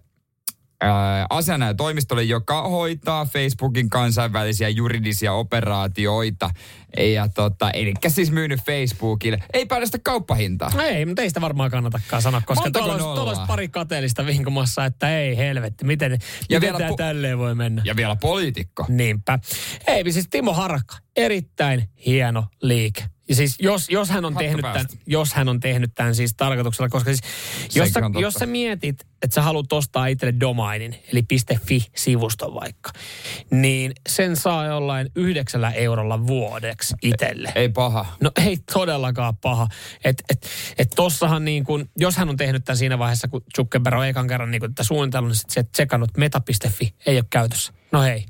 asianajotoimistolle, joka hoitaa Facebookin kansainvälisiä juridisia operaatioita. Ja tota, eli siis myynyt Facebookille. Ei päästä sitä kauppahintaa. No ei, mutta ei sitä varmaan kannatakaan sanoa, koska tuolla olisi, pari kateellista vinkumassa, että ei helvetti, miten, Ja miten vielä tämä pu- tälleen voi mennä. Ja vielä poliitikko. Niinpä. Ei, siis Timo Harakka, erittäin hieno liike. Ja siis jos, jos, hän on Hattu tehnyt tämän, jos hän on tehnyt tämän siis tarkoituksella, koska siis jos sä, jos sä mietit, että sä haluat ostaa itselle domainin, eli .fi-sivuston vaikka, niin sen saa jollain yhdeksällä eurolla vuodeksi itselle. Ei paha. No ei todellakaan paha. Et, et, et tossahan niin kun, jos hän on tehnyt tämän siinä vaiheessa, kun Zuckerberg on ekan kerran niin kun, tätä suunnitellut, niin sitten se tsekannut, että meta.fi ei ole käytössä. No hei,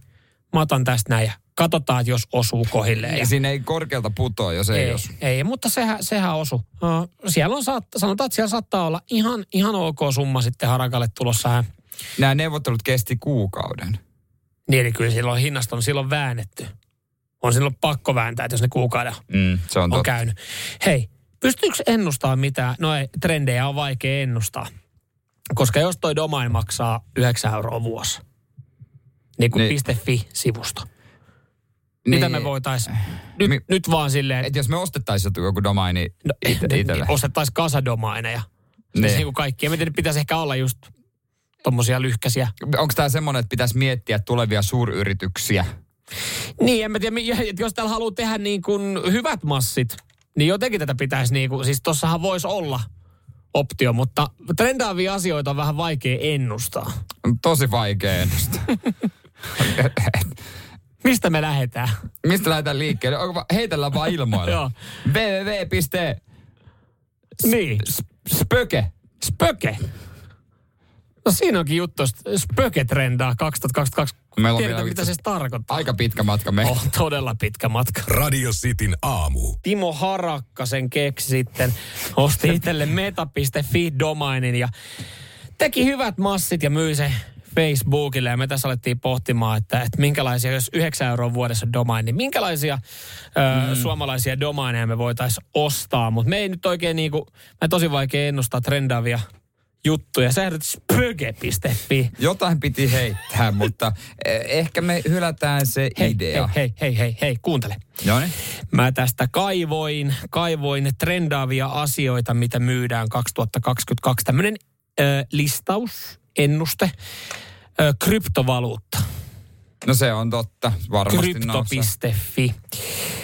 mä otan tästä näin ja katsotaan, että jos osuu kohilleen. Ja siinä ei korkealta putoa, jos ei, ei, jos. ei, mutta sehän, sehän osu. No, siellä on, sanotaan, että siellä saattaa olla ihan, ihan ok summa sitten Harakalle tulossa. Nämä neuvottelut kesti kuukauden. Niin, eli kyllä silloin hinnasta on silloin väännetty. On silloin pakko vääntää, että jos ne kuukauden Mm, se on on totta. käynyt. Hei, pystyykö ennustaa mitään? No ei, trendejä on vaikea ennustaa. Koska jos toi domain maksaa 9 euroa vuosi, niin kuin Niin. .fi-sivusto. Mitä me voitaisiin, nyt, Mi- nyt vaan silleen, Et jos me ostettaisiin joku- domaini no, it- itselle. ostettaisiin kasadomaineja. Niin. Siis niin kuin kaikki. En mä tiedä, pitäisi ehkä olla just tommosia lyhkäisiä. Onko tämä semmoinen, että pitäisi miettiä tulevia suuryrityksiä? Niin, en mä tiedä, [LAUGHS] että jos täällä haluaa tehdä niin kuin hyvät massit, niin jotenkin tätä pitäisi niin kuin, siis tossahan voisi olla optio, mutta trendaavia asioita on vähän vaikea ennustaa. On tosi vaikea ennustaa. [LAUGHS] Mistä me lähdetään? Mistä lähdetään liikkeelle? Onko va- heitellään vaan ilmoilla? [LAUGHS] Joo. Niin, www.spöke. spöke. No siinä onkin juttu, että spöke trendaa 2022. Meillä on vielä mitä se tarkoittaa. Aika pitkä matka me. Oh, todella pitkä matka. Radio Cityn aamu. Timo Harakka sen keksi sitten. Osti itselle meta.fi-domainin ja teki hyvät massit ja myi se Facebookille. Ja me tässä alettiin pohtimaan, että, että minkälaisia, jos 9 euroa vuodessa domain, niin minkälaisia mm. ö, suomalaisia domaineja me voitaisiin ostaa. Mutta me ei nyt oikein niinku, me tosi vaikea ennustaa trendaavia juttuja. Sä ehdotit spöge.fi. Jotain piti heittää, [LAUGHS] mutta eh, ehkä me hylätään se Hei, idea. hei, hei, hei, hei, hei, kuuntele. Niin. Mä tästä kaivoin, kaivoin trendaavia asioita, mitä myydään 2022. Tämmöinen ö, listaus, ennuste, ö, kryptovaluutta. No se on totta. Varmasti. Krypto.fi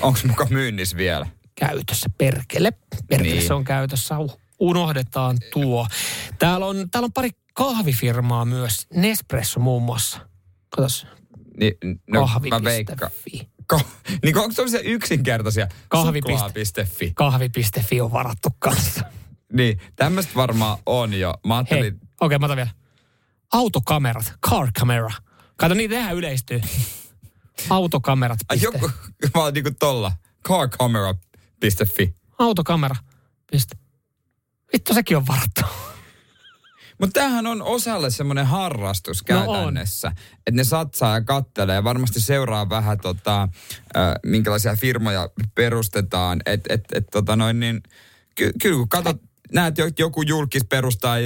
Onko muka myynnissä vielä? käytössä, perkele. Perkele Niin. se on käytössä, unohdetaan tuo. Täällä on, täällä on pari kahvifirmaa myös, Nespresso muun muassa. Katos, Ni, no, mä veikkaan. kahvi.fi. Ko, [LAUGHS] niin onko sellaisia yksinkertaisia? Kahvi. Suklaa.fi. Kahvi.fi on varattu kanssa. Niin, tämmöistä varmaan on jo. Mä ajattelin, okei, okay, mä otan vielä. Autokamerat, car camera. Kato, niitä tehdään yleistyy. Autokamerat. ai joku, [LAUGHS] mä oon niinku tolla. Carcamera.fi. Autokamera. Piste. Vittu, sekin on varattu. Mutta tämähän on osalle semmoinen harrastus No käytännössä. että ne satsaa ja kattelee ja varmasti seuraa vähän tota, äh, minkälaisia firmoja perustetaan. Että et, et, tota noin niin, ky, kyllä kun katsot, näet jo- joku julkis perustaa,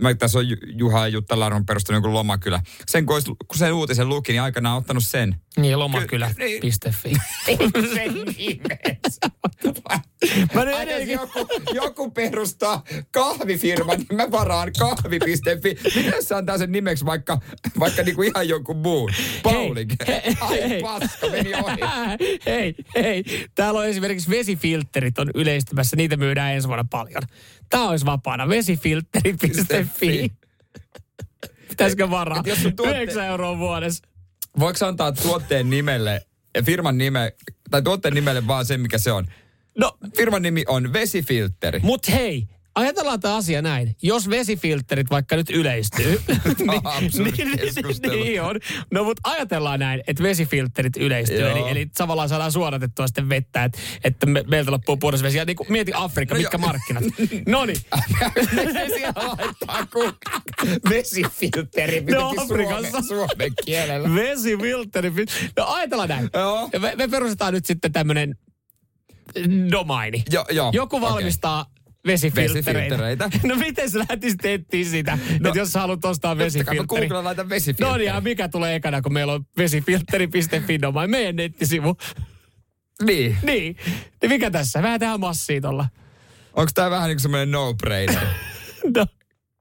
mä tässä on Ju- Juha ja Jutta Larun perustanut joku lomakylä. Sen kun, olisi, kun sen uutisen luki, niin aikanaan ottanut sen. Niin, lomakylä.fi. [LAUGHS] sen nimessä. Mä edelleenkin- joku, joku perustaa kahvifirman, niin mä varaan kahvi.fi. Miten se antaa sen nimeksi vaikka, vaikka niinku ihan jonkun muun? Paulik. Ai paska, meni ohi. [LAUGHS] hei, hei. Täällä on esimerkiksi vesifilterit on yleistymässä. Niitä myydään ensi vuonna paljon. Tämä olisi vapaana. Vesifilteri.fi. Pitäisikö varaa? Et jos sun tuotte- 9 euroa vuodessa. Voiko antaa tuotteen nimelle, firman nime, tai tuotteen nimelle vaan sen, mikä se on? No, Firman nimi on vesifiltteri. mut hei. Ajatellaan tämä asia näin. Jos vesifilterit vaikka nyt yleistyy. [LAUGHS] Absurdi keskustelu. niin on. No mutta ajatellaan näin, että vesifilterit yleistyy. Joo. Eli, eli tavallaan saadaan suodatettua sitten vettä, että, että me, meiltä loppuu puhdas vesi. Ja niin kuin, mieti Afrikka, No mitkä joo. markkinat. No niin. Laittaa kun [LAUGHS] vesifiltteri No, Afrikassa. suomen, kielellä. Vesifilteri. No ajatellaan näin. Joo. Me, me perustetaan nyt sitten tämmöinen domaini. Jo, joo. Joku valmistaa vesifilttereitä. Vesifilttereitä. [LAUGHS] No miten sä lähtisit etsiä sitä, no, että jos sä haluat ostaa kai vesifiltteri. mä laitan No vesifiltteri. niin, ja mikä tulee ekana, kun meillä on vesifiltteri.fi domain, meidän nettisivu. Niin. Niin, niin mikä tässä? Vähän tähän massiin tolla. Onko tää vähän niinku semmoinen no-brainer? [LAUGHS] No,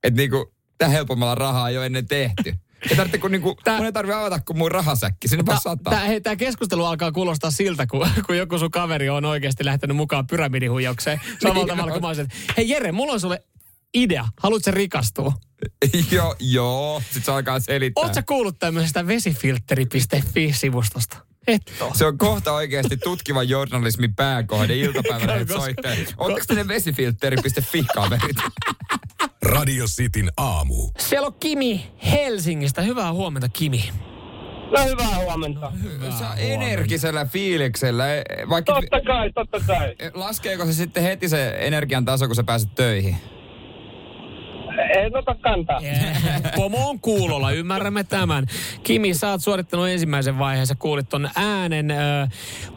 Että niinku, tää helpommalla rahaa ole ennen tehty. Ei tarvitse kun niinku, Tää- mun ei tarvitse avata kuin mun rahasäkki. Sinne vaan sataa. Tämä, hei, tämä keskustelu alkaa kuulostaa siltä, kun, kun joku sun kaveri on oikeasti lähtenyt mukaan pyramidihuijaukseen. [LAUGHS] Samalla Niin tavalla on. kuin mä olisin, että hei Jere, mulla on sulle idea. Haluatko rikastua? [LAUGHS] joo, joo. Sitten se alkaa selittää. Oletko kuullut tämmöisestä vesifiltteri.fi-sivustosta? Et oo. Se on kohta oikeasti tutkivan journalismin pääkohde iltapäivällä, että soittaa. Oletteko te ne vesifiltteri.fi kaverit? [LAUGHS] Radio Cityn aamu. Siellä on Kimi Helsingistä. Hyvää huomenta, Kimi. No hyvää huomenta. Se on energisellä fiiliksellä. e- Vaikka, Totta kai, totta kai. laskeeko se sitten heti se energian taso, kun sä pääset töihin? En ota kantaa. Pomo on kuulolla, ymmärrämme tämän. Kimi, sä oot suorittanut ensimmäisen vaiheen. Sä kuulit ton äänen ö,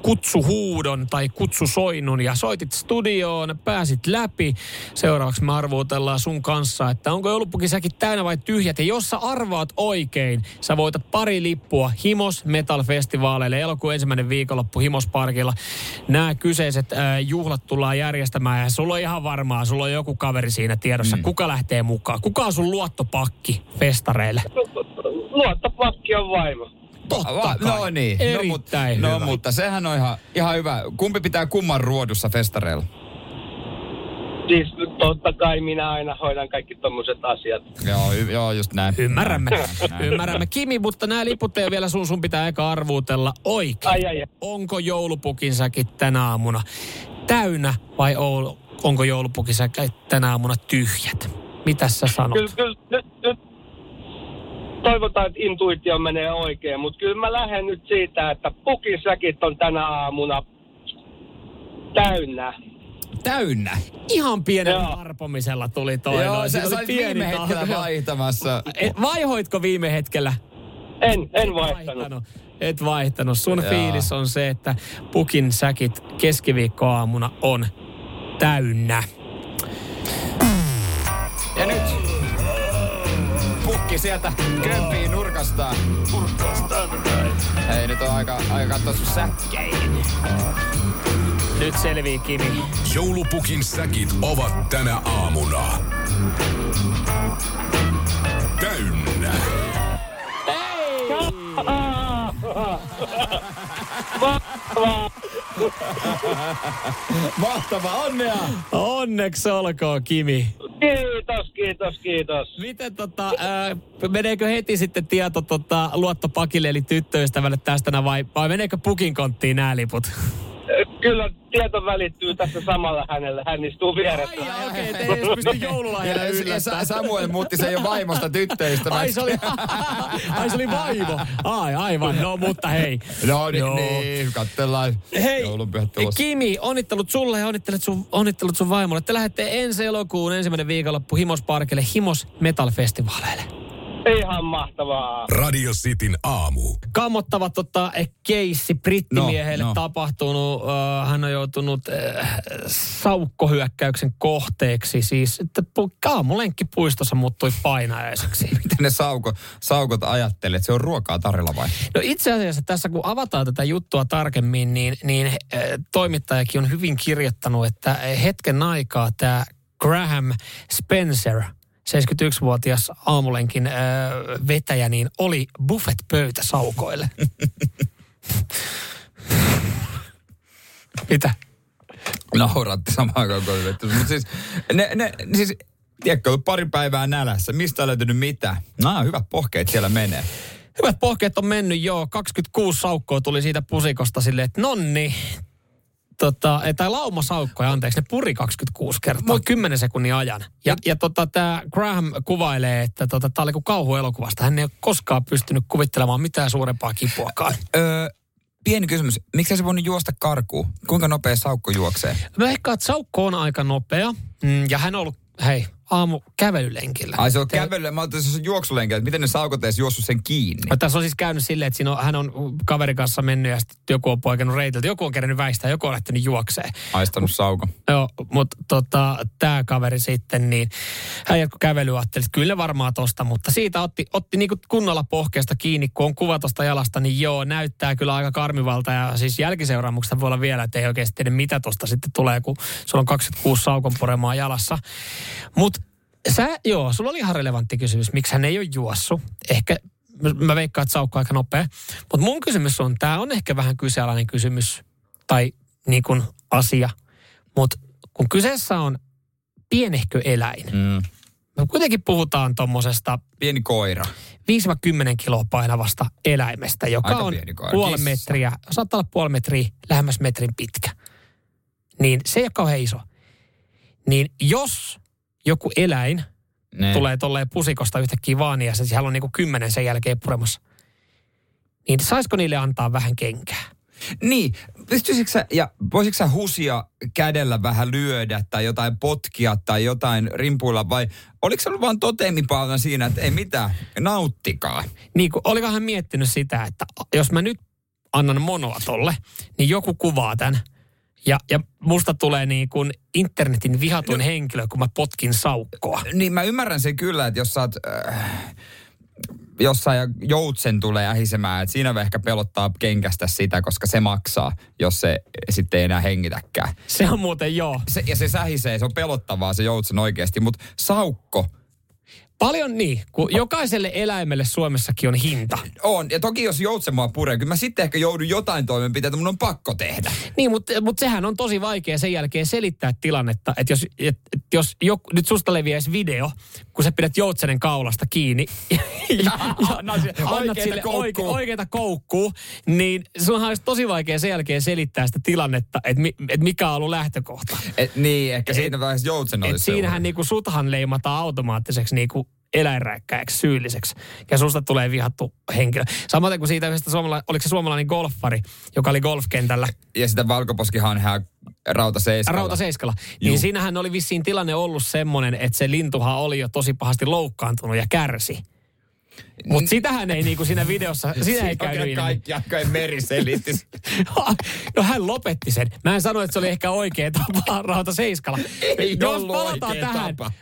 kutsuhuudon tai kutsusoinnun ja soitit studioon, pääsit läpi. Seuraavaksi me arvuutellaan sun kanssa, että onko joulupukisäkin täynnä vai tyhjät. Ja jos sä arvaat oikein, sä voitat pari lippua Himos Metal Festivaaleille elokuun ensimmäinen viikonloppu Himos Parkilla. Nämä kyseiset ö, juhlat tullaan järjestämään ja sulla on ihan varmaa, sulla on joku kaveri siinä tiedossa. Mm. Kuka lähtee mukaan? Kuka on sun luottopakki festareille? Luottopakki on vaimo. Totta Va- kai. No niin. Erittäin no, hyvä. No mutta sehän on ihan, ihan hyvä. Kumpi pitää kumman ruodussa festareilla? Siis totta kai minä aina hoidan kaikki tommoset asiat. Joo, y- joo just näin. Ymmärrämme. Ymmärrämme. Kimi, mutta nämä liput ei ole vielä sun, sun pitää eka arvuutella oikein. Ai ai ai. Onko joulupukinsäkin tänä aamuna täynnä vai onko joulupukinsäkit tänä aamuna tyhjät? Mitä sä sanot? Kyllä, kyllä, nyt, nyt toivotaan, että intuitio menee oikein, mutta kyllä mä lähden nyt siitä, että pukisäkit on tänä aamuna täynnä. Täynnä. Ihan pienellä Joo. arpomisella tuli toi. Joo, noin. sä oli viime hetkellä vaihtamassa. E, Vaihoitko viime hetkellä? En, en vaihtanut. Et vaihtanut. Sun Jaa. fiilis on se, että pukin säkit keskiviikkoaamuna on täynnä. Ja nyt pukki sieltä kömpii nurkasta. Hei, nyt on aika, aika katsoa sun säkkeihin. Nyt selvii Kimi. Joulupukin säkit ovat tänä aamuna. Täynnä. Mahtava, onnea! Onneksi olkoon Kimi. Kiitos, kiitos, kiitos. Miten tota, ää, meneekö heti sitten tieto tota, luottopakille eli tyttöystävälle tästä vai, vai meneekö pukin konttiin nämä liput? Kyllä tieto välittyy tässä samalla hänelle. Hän istuu vieressä. Ai okei, te ei pysty Ja, joululahjana ja Sa- yllättämään. Samuel muutti sen jo vaimosta tyttöystäväksi. Ai se oli, [LAUGHS] ai se oli vaimo. Ai aivan, no mutta hei. No niin, Joo. niin katsellaan. Hei. Kimi, onnittelut sulle ja onnittelut sun, onnittelut sun vaimolle. Te lähdette ensi elokuun ensimmäinen viikonloppu Himos Parkille Himos Metal Festivaaleille. Ihan mahtavaa. Radio Cityn aamu. Kammottava tota, eh, keissi brittimiehelle No, no, tapahtunut. Uh, hän on joutunut uh, saukkohyökkäyksen kohteeksi. Siis, että pu- aamulenkki puistossa muuttui painajaiseksi. [LAUGHS] Miten ne sauko, saukot ajattelee, että se on ruokaa tarjolla vai? No itse asiassa tässä kun avataan tätä juttua tarkemmin, niin, niin äh, toimittajakin on hyvin kirjoittanut, että hetken aikaa tämä Graham Spencer, 71-vuotias aamulenkin äh, vetäjä, niin oli buffet-pöytä saukoille. Mitä? Nauratti samaan aikaan. Mutta siis, ne, ne, siis, tiedätkö, ollut pari päivää nälässä. Mistä on löytynyt mitä? No, hyvät pohkeet siellä menee. Hyvät pohkeet on mennyt joo. 26 saukkoa tuli siitä pusikosta silleen, että nonni. Tota, ei, tai lauma saukkoja, anteeksi, ne puri 26 kertaa, Mut, 10 sekunnin ajan. Ja, ja tota, tämä Graham kuvailee, että tota, tämä oli kuin kauhuelokuvasta. Hän ei ole koskaan pystynyt kuvittelemaan mitään suurempaa kipuakaan. Öö, pieni kysymys. Miksi se voinut juosta karkuun? Kuinka nopea saukko juoksee? Mä veikkaan, että saukko on aika nopea. Mm, ja hän on ollut, hei, aamu kävelylenkillä. Ai se on Te- kävely. Mä ajattelin, että se on juoksulenkillä. Miten ne saukot edes juossut sen kiinni? No, tässä on siis käynyt silleen, että siinä on, hän on kaverin kanssa mennyt ja sitten joku on poikennut reitiltä. Joku on kerännyt väistää, joku on lähtenyt juokseen. Aistanut sauko. Joo, mutta tota, tämä kaveri sitten, niin hän jatkoi kävelyä, ajatteli, että kyllä varmaan tosta, mutta siitä otti, otti niinku kunnolla pohkeesta kiinni, kun on kuva tosta jalasta, niin joo, näyttää kyllä aika karmivalta ja siis jälkiseuraamuksesta voi olla vielä, että ei oikeasti tiedä mitä tosta sitten tulee, kun sulla on 26 saukon puremaa jalassa. Mutta sä, joo, sulla oli ihan relevantti kysymys, miksi hän ei ole juossut. Ehkä mä- veikkaan, että saukko aika nopea. Mutta mun kysymys on, tämä on ehkä vähän kyseenalainen kysymys tai niin kuin asia. Mutta kun kyseessä on pienehkö eläin, Mm. me kuitenkin puhutaan tuommoisesta Pieni koira. 5-10 kiloa painavasta eläimestä, joka Aika on puoli Kissa. metriä, saattaa olla puoli metriä, lähemmäs metrin pitkä. Niin se ei ole kauhean iso. Niin jos joku eläin Ne. tulee tolleen pusikosta yhtäkkiä vaan ja se- siellä on niinku kymmenen sen jälkeen puremassa, niin saisiko niille antaa vähän kenkää? Niin, pystyisikö sä, ja voisitko sä husia kädellä vähän lyödä tai jotain potkia tai jotain rimpuilla vai oliko se ollut vaan totemipalna siinä, että ei mitään, nauttikaa. Niin kuin, olikohan miettinyt sitä, että jos mä nyt annan monoa tolle, niin joku kuvaa tämän. Ja, ja musta tulee niin kuin internetin vihatuin no. henkilö, kun mä potkin saukkoa. Niin mä ymmärrän sen kyllä, että jos sä oot, äh, jossain ja joutsen tulee ähisemään, että siinä ehkä pelottaa kenkästä sitä, koska se maksaa, jos se sitten ei enää hengitäkään. Se on muuten joo. Se, ja se sähisee, se on pelottavaa se joutsen oikeasti, mutta saukko, Paljon niin, kun jokaiselle eläimelle Suomessakin on hinta. On, ja toki jos joutsen mua puree, kyllä mä sitten ehkä joudun jotain toimenpiteitä, mun on pakko tehdä. Niin, mutta, mutta sehän on tosi vaikea sen jälkeen selittää tilannetta, että jos, et, et, jos joku, nyt susta leviäisi video, kun sä pidät joutsenen kaulasta kiinni ja, ja, [LAUGHS] sille annat oikeita sille oike, koukkuu. oikeita koukkuu, niin sunhan olisi tosi vaikea sen jälkeen selittää sitä tilannetta, että mi, et mikä on ollut lähtökohta. Et, niin, ehkä siinä vaiheessa joutsen Et olisi siinähän niinku suthan leimataan automaattiseksi niinku eläinräkkäjäksi, syylliseksi. Ja susta tulee vihattu henkilö. Samaten kuin siitä yhdestä suomala, oliko se suomalainen golfari, joka oli golfkentällä Ja sitä valkoposkihanhää rauta seiskalla. Rauta Seiskala. Niin siinähän oli vissiin tilanne ollut semmoinen, että se lintuhan oli jo tosi pahasti loukkaantunut ja kärsi. Mutta sitähän ei niinku siinä videossa, [LAUGHS] siinä ei käynyt ilmi. Kaikki jakkojen meri selitti. [LAUGHS] No hän lopetti sen. Mä en sano, että se oli ehkä oikea tapa Rauta Seiskala. Ei Jos ollut palataan oikea tähän, tapa.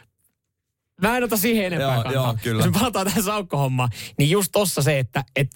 Mä en ota siihen enempää Joo, kantaa. joo, kyllä. Jos me palataan tähän saukkohommaan, niin just tossa se, että et,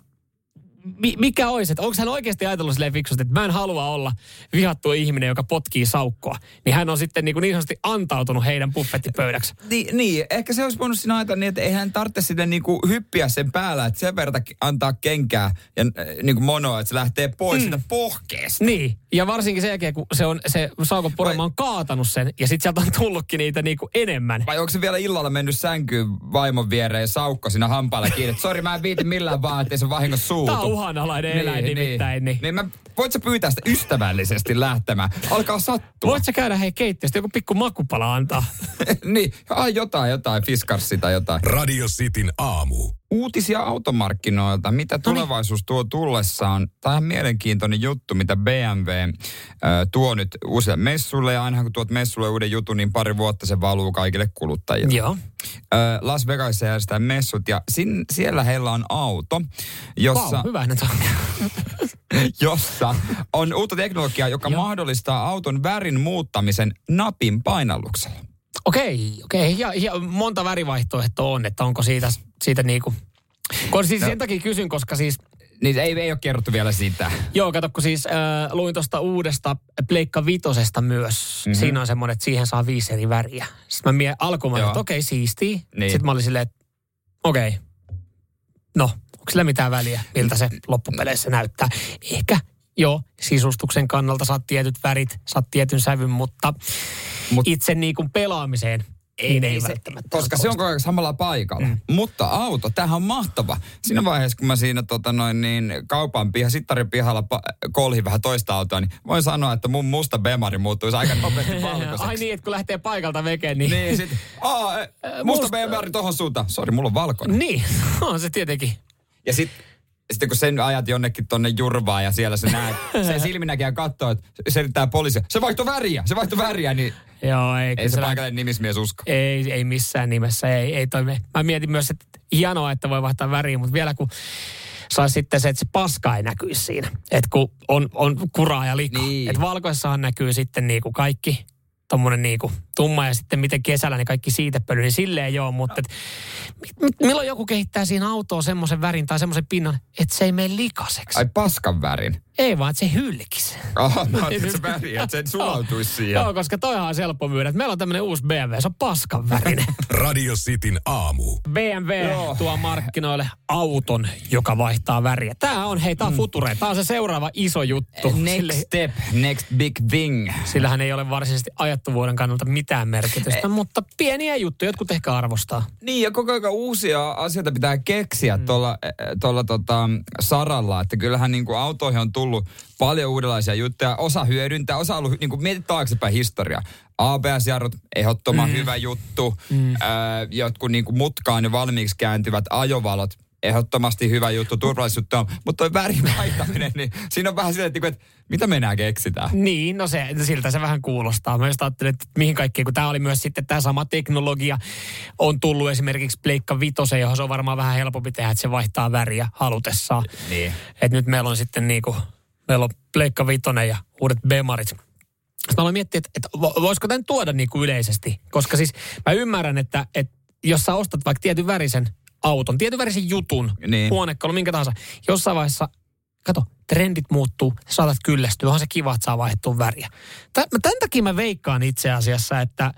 mi, mikä olisi, että onko hän oikeasti ajatellut silleen fiksusti, että mä en halua olla vihattu ihminen, joka potkii saukkoa. Niin hän on sitten niin, kuin niin sanotusti antautunut heidän buffettipöydäksi. [LAUGHS] Niin, niin, ehkä se olisi voinut siinä ajatella niin, että eihän tarvitse sitten niinku hyppiä sen päällä, että sen verran antaa kenkää ja äh, niinku monoa, että se lähtee pois mm. siitä pohkeesta. Niin, ja varsinkin sen jälkeen, kun se, on, se saukon purema on kaatanut sen, ja sitten sieltä on tullutkin niitä niin kuin enemmän. Vai onko se vielä illalla mennyt sänkyyn vaimon viereen ja saukko siinä hampailla kiinni, että sori mä en viiti millään vaan, ettei se vahingossa suutu. Uhanalainen eläin nimittäin. Niin. niin mä, voit sä pyytää sitä ystävällisesti lähtemään? Alkaa sattua. Voit sä käydä hei keittiöstä, joku pikku makupala antaa. [LAUGHS] niin, ai jotain, jotain, fiskarssi tai jotain. Radio Cityn aamu. Uutisia automarkkinoilta. Mitä tulevaisuus tuo tullessaan? Tämä on mielenkiintoinen juttu, mitä BMW äh, tuo nyt usein messuille. Ja aina kun tuot messuille uuden jutun, niin pari vuotta se valuu kaikille kuluttajille. Joo. Las Vegasissa järjestetään messut ja sin, siellä heillä on auto, jossa, Wow, hyvä [LAUGHS] jossa on uutta teknologiaa, joka Joo. mahdollistaa auton värin muuttamisen napin painalluksella. Okei, okei. Ja, ja monta värivaihtoehtoa on, että onko siitä, siitä niinku... Kun siis sen takia kysyn, koska siis Niin ei, ei ole kerrottu vielä sitä. Joo, kato, kun siis äh, luin tuosta uudesta Pleikka Vitosesta myös. Mm-hmm. Siinä on semmoinen, että siihen saa viisi eri väriä. Sitten mä mie alkuun, että okei, siistiä. Niin. Niin. Sitten mä olin silleen, että okei, no, onko sillä mitään väliä, miltä se loppupeleissä näyttää. Ehkä, joo, sisustuksen kannalta saat tietyt värit, saat tietyn sävyn, mutta Mut- itse niin kuin pelaamiseen ei, ei se, välttämättä. koska se on koko ajan samalla paikalla. Mm. Mutta auto, tämähän on mahtava. Siinä vaiheessa, kun mä siinä tota noin, niin, kaupan piha, sittarin pihalla pa- kolhin vähän toista autoa, niin voin sanoa, että mun musta Bemari muuttuisi aika nopeasti [LAUGHS] valkoiseksi. Ai niin, että kun lähtee paikalta vekeen, niin... Niin, sit, aa, e, [LAUGHS] musta musta- Bemari tohon suuntaan. Sori, mulla on valkoinen. Niin, [LAUGHS] on se tietenkin. Ja sit, sitten kun sen ajat jonnekin tonne jurvaan ja siellä se näet, se silminäkijä katsoo, että se yrittää poliisia. Se vaihtoi väriä, se vaihtoi väriä, niin Joo, ei, ei se paikallinen nimismies usko. Ei, ei missään nimessä, ei, ei toimi. Mä mietin myös, että hienoa, että voi vaihtaa väriä, mutta vielä kun saisi sitten se, että se paska ei näkyisi siinä. Että kun on, on kuraa ja likaa. Niin. Niin. Että valkoissahan näkyy sitten niinku kaikki tommonen niinku tumma ja sitten miten kesällä ne kaikki siitepöly, niin silleen joo, mutta et, mi- milloin joku kehittää siinä autoon semmoisen värin tai semmoisen pinnan, että se ei mene likaseksi. Ai paskan värin. Ei vaan, että se hylkisi. Aha, mä ajattelin, että se väri, että se sulautuisi siihen. Joo, koska toihan on helppo myydä. Meillä on tämmöinen uusi BMW, se on paskan värinen. [LAUGHS] Radio Cityn aamu. BMW Joo. tuo markkinoille auton, joka vaihtaa väriä. Tämä on, hei, tämä on future. Tämä on se seuraava iso juttu. Next Sille, step, next big thing. sillähän ei ole varsinaisesti ajattuvuuden kannalta mitään merkitystä, mutta pieniä juttuja jotkut ehkä arvostaa. Niin, ja koko ajan uusia asioita pitää keksiä mm. tuolla, eh, tuolla tota, saralla. Että kyllähän niin kuin autoihin on tullut paljon uudenlaisia juttuja. Osa hyödyntää, osa on ollut, niin kuin mietit taaksepäin historiaa. ABS-jarrut, ehdottoman mm. hyvä juttu. Mm. Äh, jotkut niin kuin mutkaan jo valmiiksi kääntyvät ajovalot, ehdottomasti hyvä juttu, turvallisuutta on. Mutta tuo värin [LAUGHS] vaihtaminen, niin siinä on vähän silleen, että, että mitä me enää keksitään. Niin, no se, siltä se vähän kuulostaa. Mä just ajattelin, että mihin kaikkeen, kun tämä oli myös sitten tämä sama teknologia on tullut esimerkiksi Pleikka Vitoseen, johon se on varmaan vähän helpompi tehdä, että se vaihtaa väriä halutessaan. Niin. Et nyt meillä on sitten niinku, meillä on Pleikka Vitonen ja uudet Bemarit. Sitten mä aloin miettiä, että, että vo- voisiko tämän tuoda niinku yleisesti. Koska siis mä ymmärrän, että, että jos sä ostat vaikka tietyn värisen auton, tietyn värisen jutun, Niin. huonekalon, minkä tahansa, jossain vaiheessa, kato, trendit muuttuu, sä saatat kyllästyä, onhan se kiva, että saa vaihdettua väriä. Tämän takia mä veikkaan itse asiassa, että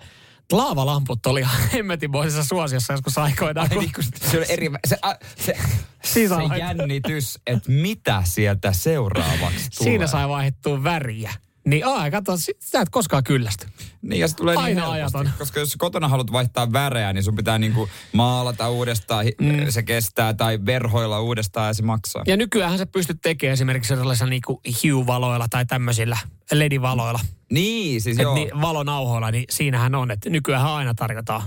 laavalamput oli [LAUGHS] hemmetinmoisessa suosiossa joskus aikoinaan. Ai kun- niin, kun se on eri, se, a, se, [LAUGHS] Siinä se jännitys, että mitä sieltä seuraavaksi tulee. Siinä sai vaihdettua väriä. Niin ai, kato, sä et koskaan kyllästy. Niin, ja se tulee Aina niin helposti. ajaton. Koska jos kotona haluat vaihtaa värejä, niin sun pitää niinku maalata uudestaan, mm. se kestää, tai verhoilla uudestaan ja se maksaa. Ja nykyään sä pystyt tekemään esimerkiksi sellaisilla niinku hue-valoilla tai tämmöisillä LED-valoilla. Niin, siis Et joo. niin, valonauhoilla, niin siinähän on, että nykyään aina tarjotaan.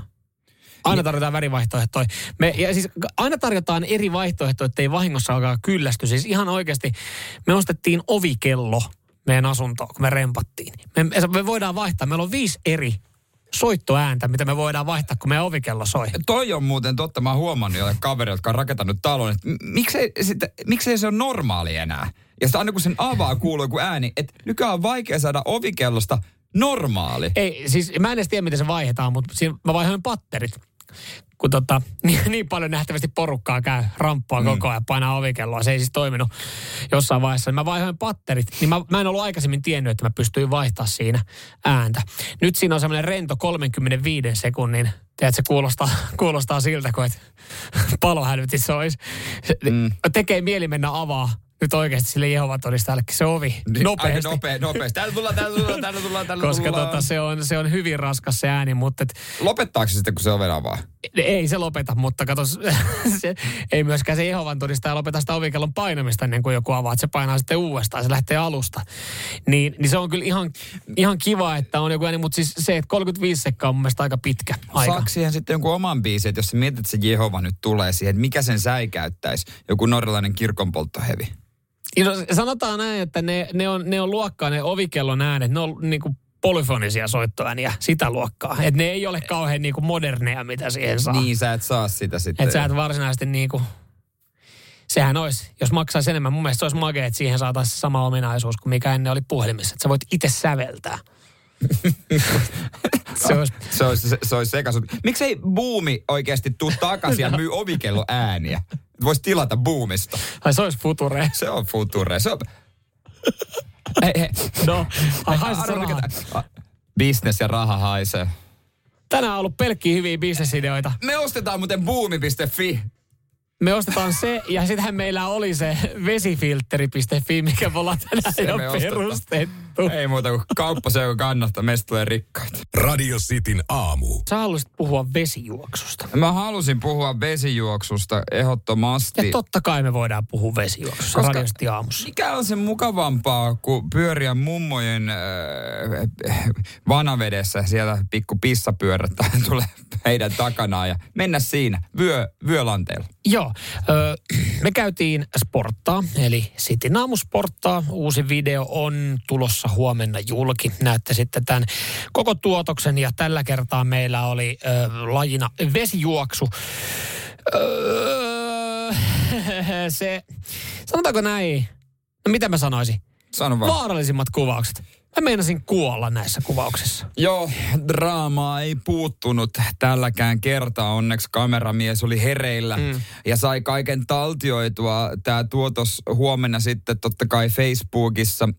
Aina tarjotaan värivaihtoehtoja. Me, ja siis aina tarjotaan eri vaihtoehtoja, ettei vahingossa alkaa kyllästy. Siis ihan oikeasti me ostettiin ovikello meidän asuntoon, kun me rempattiin. Me, me voidaan vaihtaa. Meillä on viisi eri soittoääntä, mitä me voidaan vaihtaa, kun meidän ovikello soi. Toi on muuten totta, mä oon huomannut jolle kavereille, jotka on rakentanut talon, että miksei, sitä, miksei se on normaali enää. Ja sitten aina kun sen avaa, kuuluu joku ääni, että nykyään on vaikea saada ovikellosta normaali. Ei, siis mä en edes tiedä, miten se vaihdetaan, mutta siinä mä vaihoin patterit. Kun tota, [LAUGHS] niin, niin paljon nähtävästi porukkaa käy ramppua mm. koko ajan, painaa ovikelloa. Se ei siis toiminut jossain vaiheessa. Mä vaihoin patterit, niin mä, mä en ollut aikaisemmin tiennyt, että mä pystyin vaihtaa siinä ääntä. Nyt siinä on semmoinen rento 35 sekunnin. Tiedätkö, se kuulostaa, [LAUGHS] kuulostaa siltä, kuin että [LAUGHS] palohälytys olisi. Mm. Tekee mieli mennä avaa nyt oikeasti sille Jehovan todistajallekin se ovi. Niin, Nopeasti. Nopea, nopeasti. Täällä tullaan, täällä tullaan, täällä tullaan, täällä Koska tullaan. tota, se, on, se on hyvin raskas se ääni, mutta et, Lopettaako se sitten, kun se oven avaa? ei se lopeta, mutta kato, [LAUGHS] se, ei myöskään se Jehovan todistaja lopeta sitä ovikellon painamista ennen kuin joku avaa, että se painaa sitten uudestaan, se lähtee alusta. Niin, niin se on kyllä ihan, ihan kiva, että on joku ääni, mutta siis se, että 35 sekkaa on mun mielestä aika pitkä aika. Saako siihen sitten jonkun oman biisin, että jos sä mietit, että se Jehova nyt tulee siihen, että mikä sen säikäyttäisi? Joku norjalainen kirkonpolttohevi. No, sanotaan näin, että ne, ne, on, ne on luokkaa, ne ovikellon äänet, ne on niinku polyfonisia soittoääniä, sitä luokkaa. Että ne ei ole kauhean niinku moderneja, mitä siihen saa. Niin sä et saa sitä sitten. Että sä et varsinaisesti niinku, sehän olisi, jos maksaisi enemmän, mun mielestä se olisi makea, että siihen saataisiin sama ominaisuus kuin mikä ennen oli puhelimessa. Että sä voit itse säveltää. Se olisi, Se olisi, se, se olisi sekaisu. Miksei buumi oikeasti tuu takaisin ja myy ovikello ääniä? Voisi tilata buumista. ai se olisi future. Se on future. Se on... Hei, hei. No, ai haise se raha. Business ja raha haisee. Tänään on ollut pelkkiä hyviä bisnesideoita. Me ostetaan muuten buumi.fi. Me ostetaan se, ja sittenhän meillä oli se vesifiltteri.fi, mikä me ollaan tänään Se jo me perustettu. Ei muuta kuin kauppa se, joka kannattaa. Meistä tulee rikkaita. Radio Cityn aamu. Sä haluaisit puhua vesijuoksusta. Mä halusin puhua vesijuoksusta ehdottomasti. Ja totta kai me voidaan puhua vesijuoksusta Koska- radiosti aamussa. Mikä on se mukavampaa, kuin pyöriä mummojen äh, vanavedessä, siellä pikku pissapyörät [LAUGHS] tulee heidän takanaan ja mennä siinä vyö, vyölanteella. Joo, ö, me käytiin sporttaa, eli Cityn aamusporttaa. Uusi video on tulossa huomenna julki. Näette sitten tämän koko tuotoksen ja tällä kertaa meillä oli ö, lajina vesijuoksu. Öö, [LAUGHS] se, sanotaanko näin, no mitä mä sanoisin? Sano vaan. Vaarallisimmat kuvaukset. Mä meinasin kuolla näissä kuvauksissa. Joo, draamaa ei puuttunut tälläkään kertaa. Onneksi kameramies oli hereillä mm. ja sai kaiken taltioitua. Tämä tuotos huomenna sitten totta kai Facebookissa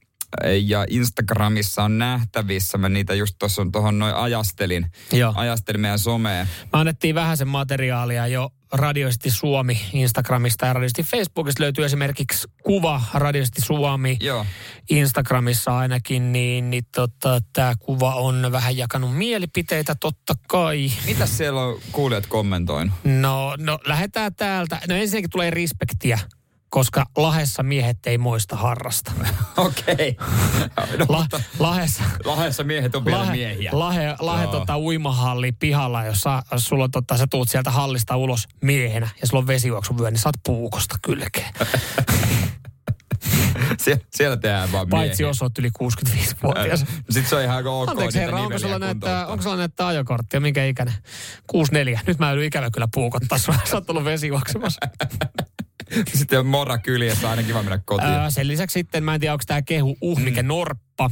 ja Instagramissa on nähtävissä. Mä niitä just tuossa tuohon noin ajastelin. Joo. Ajastelin meidän someen. Me annettiin vähän sen materiaalia jo Radioisesti Suomi Instagramista ja Radioisesti Facebookista löytyy esimerkiksi kuva Radioisesti Suomi Joo. Instagramissa ainakin, niin, niin tota, tämä kuva on vähän jakanut mielipiteitä totta kai. Mitä siellä on kuulijat kommentoinut? No, no lähdetään täältä. No ensinnäkin tulee respektiä, koska Lahessa miehet ei moista harrasta. [LAUGHS] Okei. No, [LAUGHS] La, lahessa, Lahdessa miehet on vielä Lahe, miehiä. Lahe, lahe tota, uimahalli pihalla, jossa sulla tota, sä tuut sieltä hallista ulos miehenä ja sulla on vesijuoksuvyö, niin saat puukosta kylkeen. [LAUGHS] Sie- siellä tehdään vaan Paitsi miehiä. jos oot yli 65-vuotias. Sitten se on ihan ok. Anteeksi herra, onko sulla, näyttää, onko sulla näyttää ajokorttia? Minkä ikäinen? 64. Nyt mä joudun ikävä kyllä puukottaa sua. Sä oot ollut vesijuoksemassa. [LAUGHS] Sitten on mora kyljessä, aina kiva mennä kotiin. Ää, sen lisäksi sitten, mä en tiedä, onko tämä kehu uh, mikä Mm. norppa.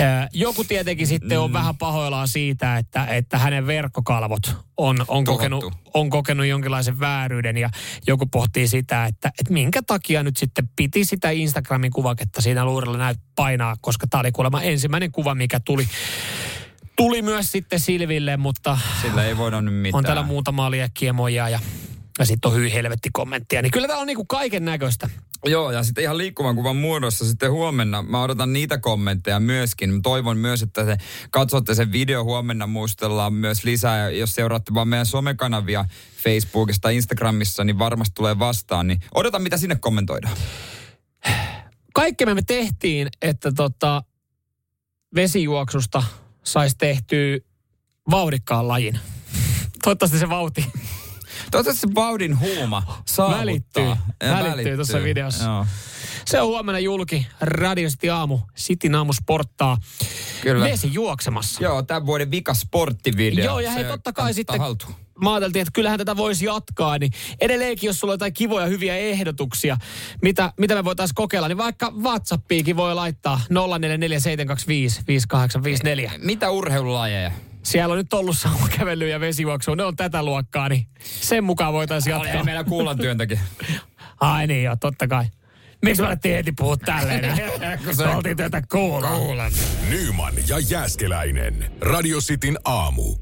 Ää, joku tietenkin sitten on vähän pahoillaan siitä, että, että hänen verkkokalvot on, on, Tuhottu. kokenut, on kokenut jonkinlaisen vääryyden. Ja joku pohtii sitä, että, että minkä takia nyt sitten piti sitä Instagramin kuvaketta siinä luurilla näyt painaa, koska tämä oli kuulemma ensimmäinen kuva, mikä tuli. Tuli myös sitten Silville, mutta Sillä ei voida nyt mitään. on täällä muutama liekkiemoja ja, ja sitten on hyi helvetti kommenttia. Niin kyllä täällä on niinku kaiken näköistä. Joo, ja sitten ihan liikkuvan kuvan muodossa sitten huomenna. Mä odotan niitä kommentteja myöskin. Mä toivon myös, että te katsotte sen video huomenna. Muistellaan myös lisää. Ja jos seuraatte vaan meidän somekanavia Facebookissa tai Instagramissa, niin varmasti tulee vastaan. Niin odotan, mitä sinne kommentoidaan. kaikki me tehtiin, että tota, vesijuoksusta saisi tehtyä vauhdikkaan lajin. Toivottavasti se vauhti Toivottavasti se vauhdin huuma saavuttaa. Välittyy. Ja Välittyy tuossa videossa. Joo. Se on huomenna julki. Radiosti aamu. Sitin aamu sporttaa. Kyllä. Vesi juoksemassa. Joo, tämän vuoden vika sporttivideo. Joo, ja hei, totta kai sitten, haltuun. mä ajateltiin, että kyllähän tätä voisi jatkaa, niin edelleenkin, jos sulla on jotain kivoja, hyviä ehdotuksia, mitä, mitä me voitaisiin kokeilla, niin vaikka WhatsAppiikin voi laittaa 0447255854. Mitä urheilulajeja? Siellä on nyt ollut saumakävely ja vesijuoksu, ne on tätä luokkaa, niin sen mukaan voitaisiin Oli jatkaa. meillä kuulan työntäkin. [LAUGHS] Ai niin joo, totta kai. Miksi mä alettiin heti puhua tälleen? [LAUGHS] Kun se oltiin tätä kuulla. Nyman ja Jääskeläinen. Radio Cityn aamu.